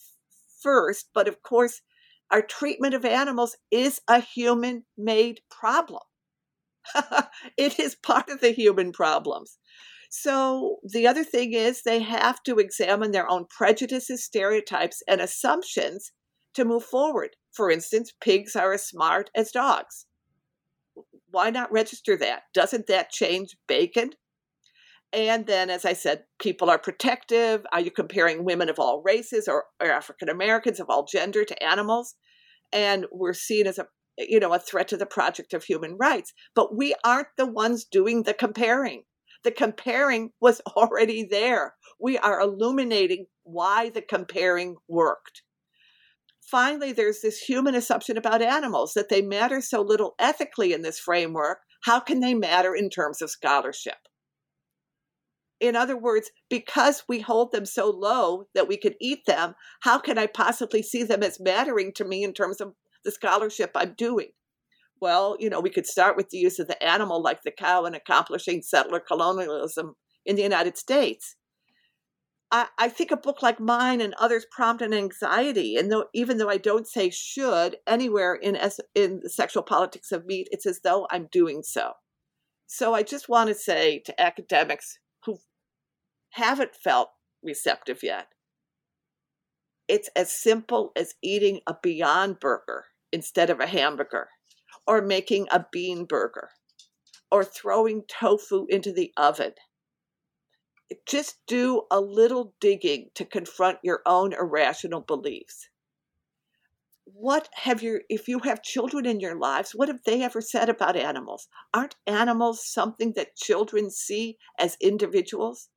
first. But of course, our treatment of animals is a human made problem. it is part of the human problems. So the other thing is they have to examine their own prejudices, stereotypes, and assumptions to move forward. For instance, pigs are as smart as dogs. Why not register that? Doesn't that change bacon? And then, as I said, people are protective. Are you comparing women of all races or, or African Americans of all gender to animals? And we're seen as a you know a threat to the project of human rights. But we aren't the ones doing the comparing. The comparing was already there. We are illuminating why the comparing worked. Finally, there's this human assumption about animals that they matter so little ethically in this framework. How can they matter in terms of scholarship? In other words, because we hold them so low that we could eat them, how can I possibly see them as mattering to me in terms of the scholarship I'm doing? Well, you know, we could start with the use of the animal like the cow in accomplishing settler colonialism in the United States. I, I think a book like mine and others prompt an anxiety, and though even though I don't say should anywhere in in the sexual politics of meat, it's as though I'm doing so. So I just want to say to academics who haven't felt receptive yet, it's as simple as eating a Beyond Burger instead of a hamburger or making a bean burger or throwing tofu into the oven. Just do a little digging to confront your own irrational beliefs. What have your, if you have children in your lives, what have they ever said about animals? Aren't animals something that children see as individuals?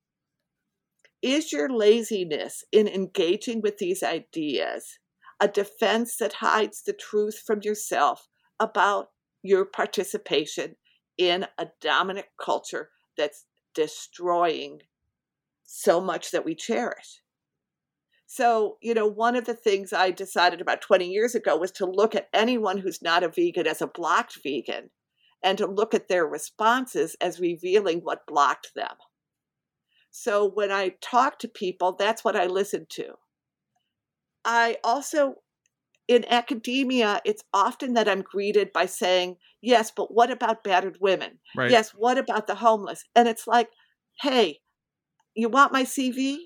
Is your laziness in engaging with these ideas a defense that hides the truth from yourself about your participation in a dominant culture that's destroying so much that we cherish. So, you know, one of the things I decided about 20 years ago was to look at anyone who's not a vegan as a blocked vegan and to look at their responses as revealing what blocked them. So when I talk to people, that's what I listen to. I also in academia, it's often that I'm greeted by saying, Yes, but what about battered women? Right. Yes, what about the homeless? And it's like, Hey, you want my CV?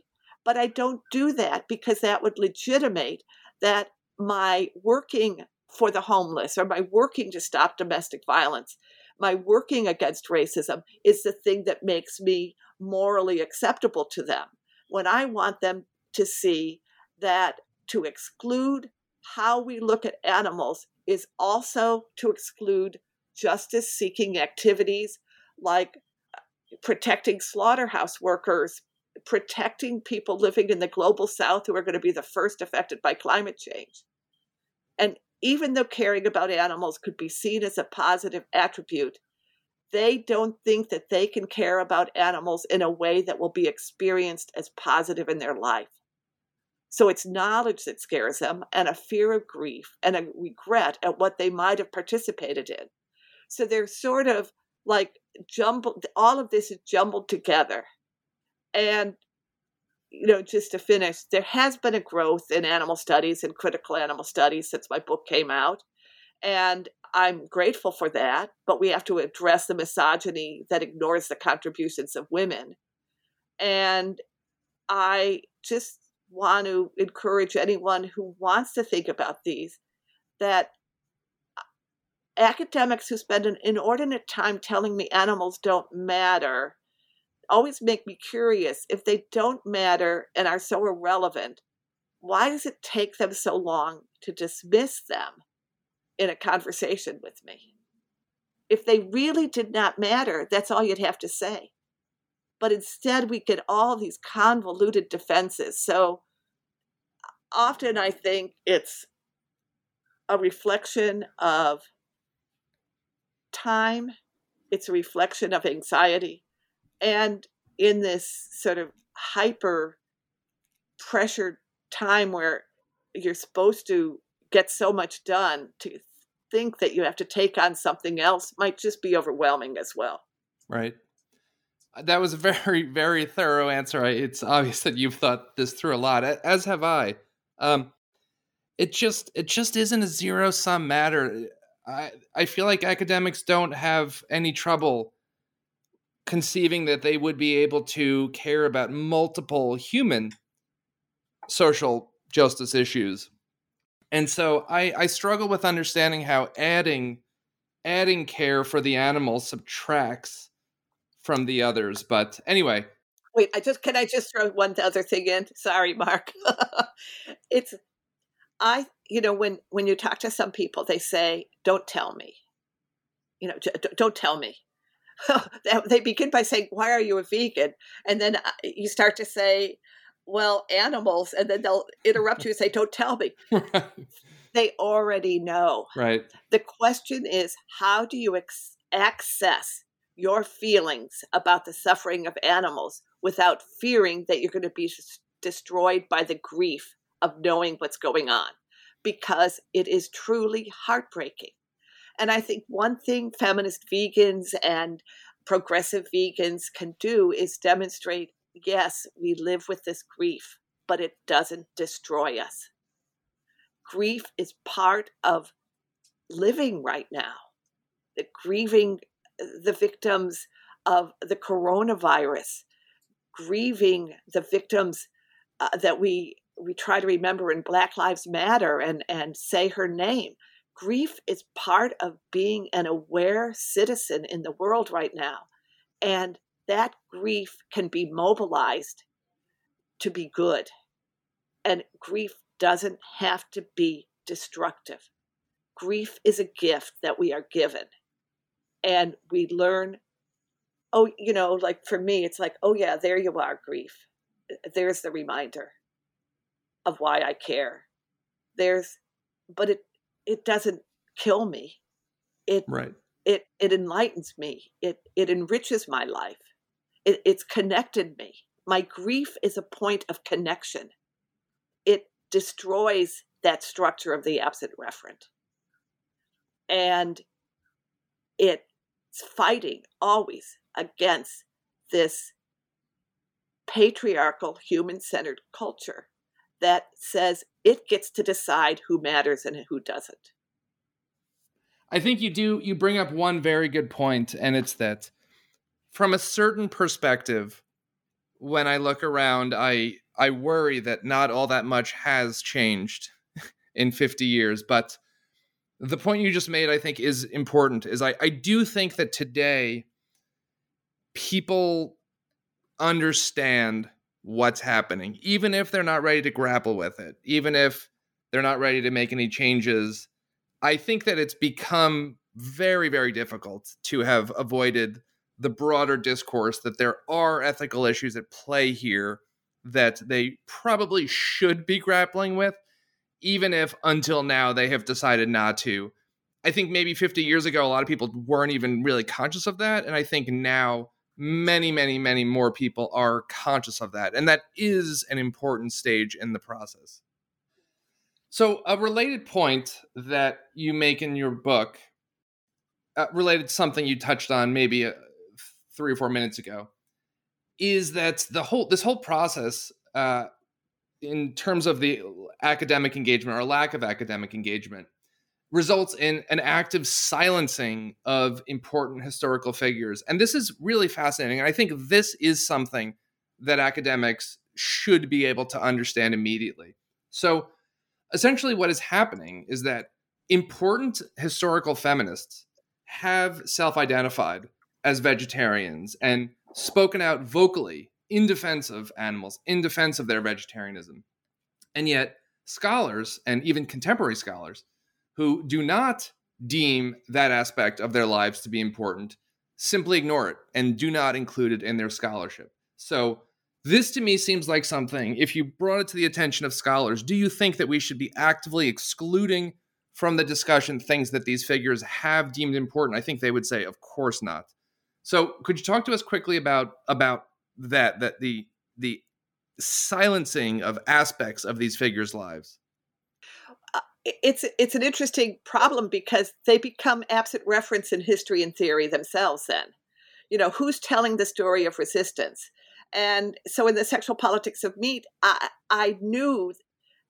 But I don't do that because that would legitimate that my working for the homeless or my working to stop domestic violence, my working against racism is the thing that makes me morally acceptable to them. When I want them to see that to exclude how we look at animals is also to exclude justice seeking activities like uh, protecting slaughterhouse workers, protecting people living in the global south who are going to be the first affected by climate change. And even though caring about animals could be seen as a positive attribute, they don't think that they can care about animals in a way that will be experienced as positive in their life. So it's knowledge that scares them and a fear of grief and a regret at what they might have participated in. So they're sort of like jumbled, all of this is jumbled together. And, you know, just to finish, there has been a growth in animal studies and critical animal studies since my book came out. And I'm grateful for that, but we have to address the misogyny that ignores the contributions of women. And I just want to encourage anyone who wants to think about these that uh, academics who spend an inordinate time telling me animals don't matter always make me curious. If they don't matter and are so irrelevant why does it take them so long to dismiss them in a conversation with me? If they really did not matter that's all you'd have to say but instead we get all these convoluted defenses. So often I think it's a reflection of time, it's a reflection of anxiety. And in this sort of hyper pressured time where you're supposed to get so much done to think that you have to take on something else might just be overwhelming as well. Right. That was a very, very thorough answer. It's obvious that you've thought this through a lot, as have I. Um, it just it just isn't a zero sum matter. I I feel like academics don't have any trouble conceiving that they would be able to care about multiple human social justice issues. And so I, I struggle with understanding how adding adding care for the animals subtracts from the others. But anyway. Wait, I just can I just throw one other thing in? Sorry, Mark. it's I you know when when you talk to some people, they say, "Don't tell me," you know, "Don't tell me." they begin by saying, "Why are you a vegan?" And then uh, you start to say, "Well, animals," and then they'll interrupt you and say, "Don't tell me." they already know. Right. The question is, how do you ex- access your feelings about the suffering of animals without fearing that you're going to be destroyed by the grief of knowing what's going on because it is truly heartbreaking. And I think one thing feminist vegans and progressive vegans can do is demonstrate yes, we live with this grief, but it doesn't destroy us. Grief is part of living right now. The grieving the victims of the coronavirus, grieving the victims uh, that we we try to remember in Black Lives Matter and and say her name. Grief is part of being an aware citizen in the world right now, and that grief can be mobilized to be good, and grief doesn't have to be destructive. Grief is a gift that we are given and we learn oh you know like for me it's like oh yeah there you are grief. Uh, there's the reminder of why i care. There's but it it doesn't kill me. It right. it it enlightens me. It it enriches my life. It, it's connected me. My grief is a point of connection. It destroys that structure of the absent referent. And it fighting always against this patriarchal, human centered culture that says it gets to decide who matters and who doesn't. I think you do, you bring up one very good point, and it's that from a certain perspective, when I look around, I I worry that not all that much has changed in 50 years, but the point you just made, I think, is important. Is I, I do think that today people understand what's happening, even if they're not ready to grapple with it, even if they're not ready to make any changes. I think that it's become very, very difficult to have avoided the broader discourse that there are ethical issues at play here that they probably should be grappling with, even if until now they have decided not to. I think maybe 50 years ago, a lot of people weren't even really conscious of that. And I think now many, many, many more people are conscious of that. And that is an important stage in the process. So, a related point that you make in your book, uh, related to something you touched on maybe uh, three or four minutes ago, is that the whole this whole process, uh, in terms of the academic engagement or lack of academic engagement, results in an active silencing of important historical figures. And this is really fascinating. And I think this is something that academics should be able to understand immediately. So, essentially, what is happening is that important historical feminists have self identified as vegetarians and spoken out vocally in defense of animals, in defense of their vegetarianism. And yet, scholars and even contemporary scholars who do not deem that aspect of their lives to be important simply ignore it and do not include it in their scholarship. So, this to me seems like something, if you brought it to the attention of scholars, do you think that we should be actively excluding from the discussion things that these figures have deemed important? I think they would say, of course not. So, could you talk to us quickly about about that that the the silencing of aspects of these figures' lives? it's it's an interesting problem because they become absent referents in history and theory themselves then. You know who's telling the story of resistance? And so in the sexual politics of meat i i knew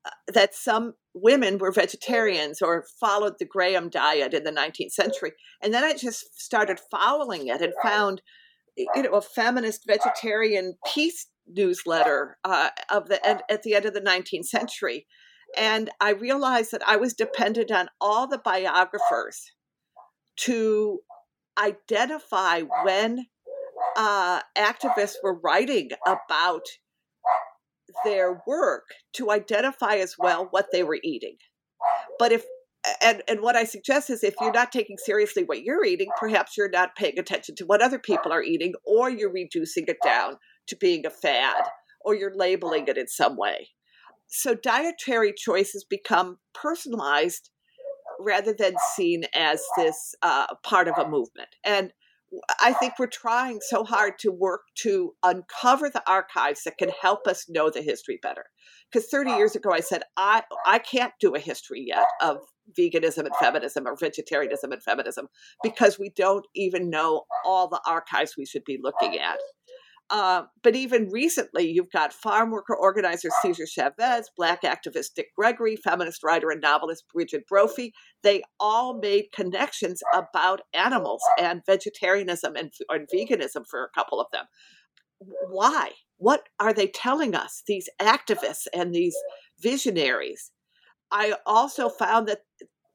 uh, that some women were vegetarians or followed the graham diet in the 19th century. And then i just started following it and found you know a feminist vegetarian peace newsletter uh, of the at the end of the 19th century and I realized that I was dependent on all the biographers to identify when uh, activists were writing about their work to identify as well what they were eating. But if and and what I suggest is if you're not taking seriously what you're eating, perhaps you're not paying attention to what other people are eating, or you're reducing it down to being a fad, or you're labeling it in some way so dietary choices become personalized rather than seen as this uh, part of a movement. And I think we're trying so hard to work to uncover the archives that can help us know the history better. Because 30 years ago, I said, I, I can't do a history yet of veganism and feminism or vegetarianism and feminism because we don't even know all the archives we should be looking at. Uh, but even recently, you've got farm worker organizer Cesar Chavez, black activist Dick Gregory, feminist writer and novelist Brigid Brophy. They all made connections about animals and vegetarianism and, and veganism for a couple of them. Why? What are they telling us, these activists and these visionaries? I also found that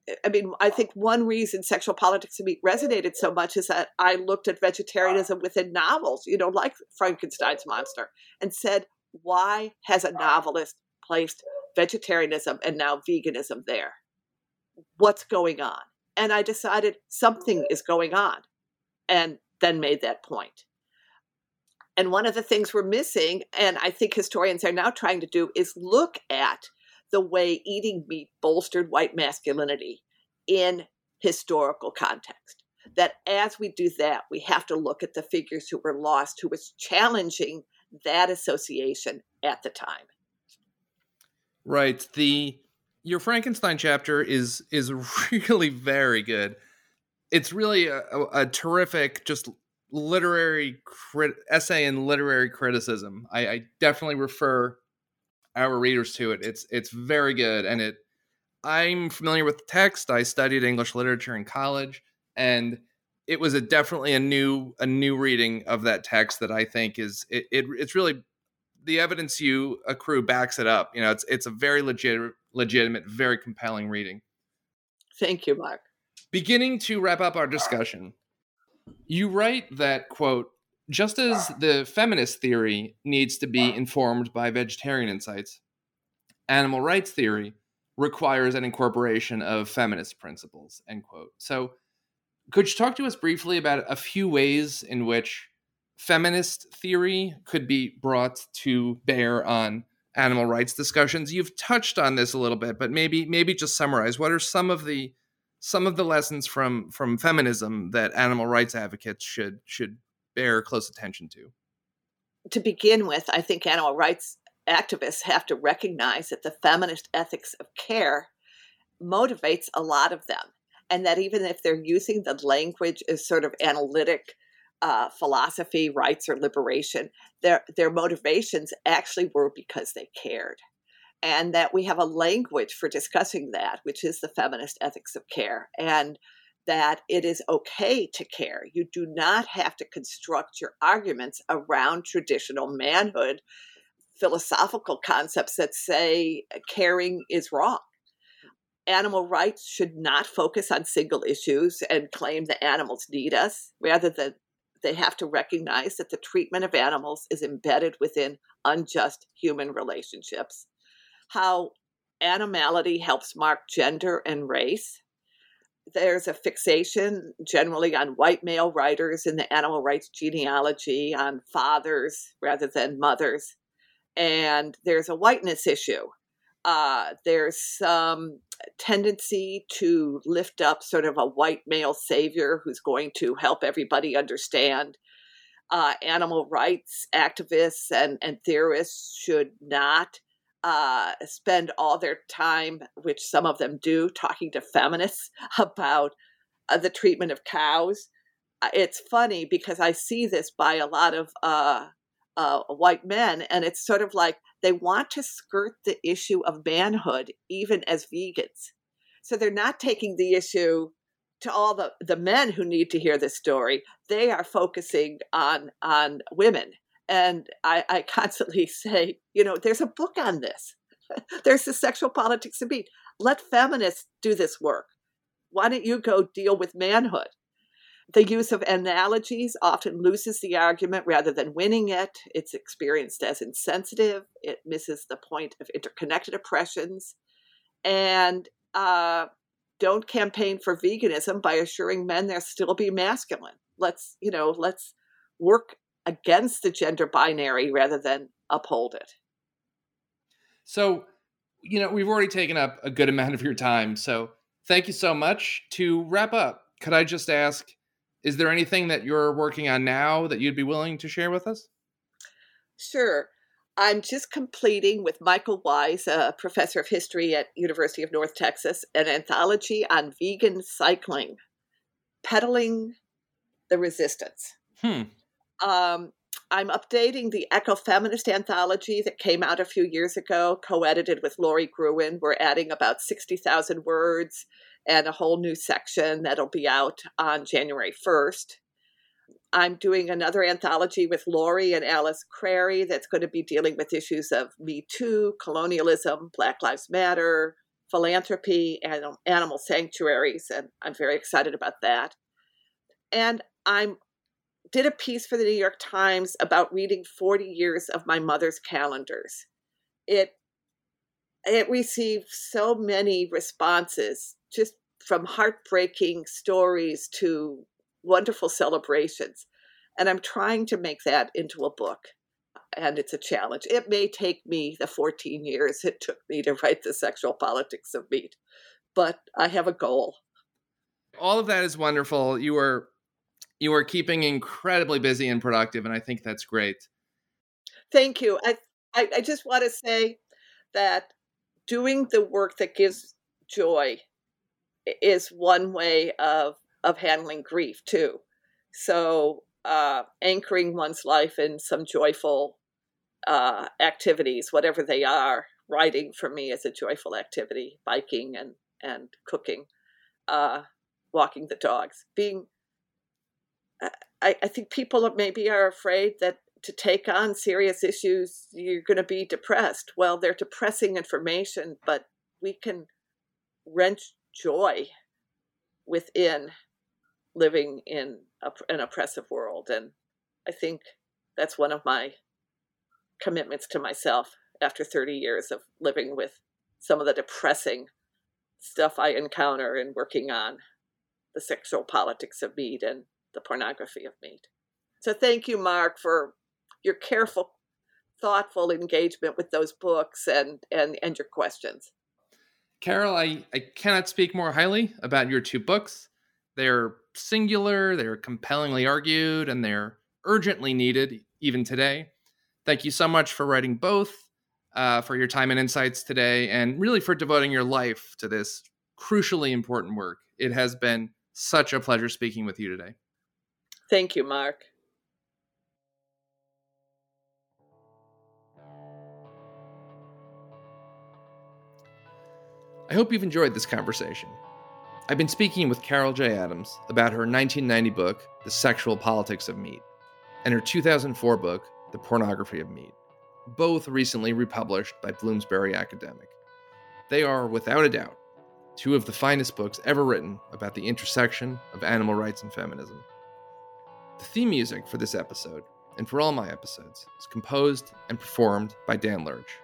eh, I mean, I think one reason sexual politics and me resonated so much is that I looked at vegetarianism within novels, you know, like Frankenstein's monster, and said, why has a novelist placed vegetarianism and now veganism there? What's going on? And I decided something is going on, and then made that point. And one of the things we're missing, and I think historians are now trying to do, is look at the way eating meat bolstered white masculinity in historical context. That as we do that, we have to look at the figures who were lost, who was challenging that association at the time. Right. The your Frankenstein chapter is is really very good. It's really a, a, a terrific, just literary crit- essay in literary criticism. I, I definitely refer our readers to it. It's it's very good, and it. I'm familiar with the text. I studied English literature in college, and it was a definitely a new a new reading of that text that I think is it, it it's really the evidence you accrue backs it up. You know, it's it's a very legit legitimate, very compelling reading. Thank you, Mark. Beginning to wrap up our discussion, you write that quote just as the feminist theory needs to be informed by vegetarian insights, animal rights theory requires an incorporation of feminist principles. End quote. So, could you talk to us briefly about a few ways in which feminist theory could be brought to bear on animal rights discussions? You've touched on this a little bit, but maybe maybe just summarize what are some of the some of the lessons from from feminism that animal rights advocates should should bear close attention to? To begin with, I think animal rights activists have to recognize that the feminist ethics of care motivates a lot of them. And that even if they're using the language as sort of analytic uh, philosophy, rights, or liberation, their, their motivations actually were because they cared. And that we have a language for discussing that, which is the feminist ethics of care. And that it is okay to care. You do not have to construct your arguments around traditional manhood philosophical concepts that say uh, caring is wrong. Animal rights should not focus on single issues and claim that animals need us. Rather than they have to recognize that the treatment of animals is embedded within unjust human relationships. How animality helps mark gender and race. There's a fixation generally on white male writers in the animal rights genealogy, on fathers rather than mothers and there's a whiteness issue. Uh, there's some tendency to lift up sort of a white male savior who's going to help everybody understand. Uh, animal rights activists and, and theorists should not uh, spend all their time, which some of them do, talking to feminists about uh, the treatment of cows. Uh, it's funny because I see this by a lot of uh, uh, white men, and it's sort of like they want to skirt the issue of manhood even as vegans. So they're not taking the issue to all the, the men who need to hear this story. They are focusing on on women. And I, I constantly say, you know, there's a book on this. there's the sexual politics of meat. Let feminists do this work. Why don't you go deal with manhood? The use of analogies often loses the argument rather than winning it. It's experienced as insensitive. It misses the point of interconnected oppressions. And uh, don't campaign for veganism by assuring men they'll still be masculine. Let's, you know, let's work against the gender binary rather than uphold it. So, you know, we've already taken up a good amount of your time. So, thank you so much. To wrap up, could I just ask is there anything that you're working on now that you'd be willing to share with us? Sure. I'm just completing with Michael Wise, a professor of history at University of North Texas, an anthology on vegan cycling, pedaling the resistance. Hmm. Um, I'm updating the Ecofeminist anthology that came out a few years ago, co-edited with Lori Gruen. We're adding about 60,000 words and a whole new section that'll be out on January 1st. I'm doing another anthology with Lori and Alice Crary that's going to be dealing with issues of Me Too, colonialism, Black Lives Matter, philanthropy, and animal sanctuaries, and I'm very excited about that. And I'm did a piece for the New York Times about reading 40 years of my mother's calendars. It it received so many responses just from heartbreaking stories to wonderful celebrations. And I'm trying to make that into a book. And it's a challenge. It may take me the 14 years it took me to write The Sexual Politics of Meat, but I have a goal. All of that is wonderful. You are you are keeping incredibly busy and productive, and I think that's great. Thank you. I, I, I just want to say that doing the work that gives joy is one way of of handling grief too. So uh, anchoring one's life in some joyful uh, activities, whatever they are. Writing for me is a joyful activity. Biking and and cooking, uh, walking the dogs. Being, I, I think people maybe are afraid that to take on serious issues you're going to be depressed. Well, they're depressing information, but we can wrench joy within living in a, an oppressive world and I think that's one of my commitments to myself after 30 years of living with some of the depressing stuff I encounter in working on the sexual politics of meat and the pornography of meat. So thank you, Mark, for your careful, thoughtful engagement with those books and, and, and your questions. Carol, I, I cannot speak more highly about your two books. They're singular, they're compellingly argued, and they're urgently needed even today. Thank you so much for writing both, uh, for your time and insights today, and really for devoting your life to this crucially important work. It has been such a pleasure speaking with you today. Thank you, Mark. I hope you've enjoyed this conversation. I've been speaking with Carol J. Adams about her 1990 book, The Sexual Politics of Meat, and her 2004 book, The Pornography of Meat, both recently republished by Bloomsbury Academic. They are, without a doubt, two of the finest books ever written about the intersection of animal rights and feminism. The theme music for this episode, and for all my episodes, is composed and performed by Dan Lurch.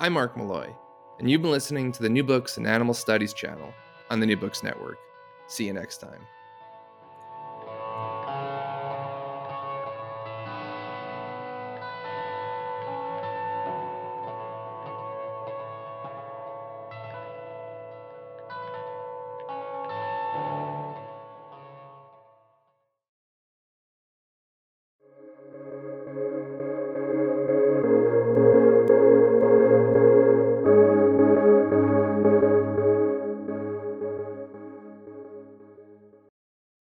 I'm Mark Malloy, and you've been listening to the New Books in Animal Studies channel on the New Books Network. See you next time.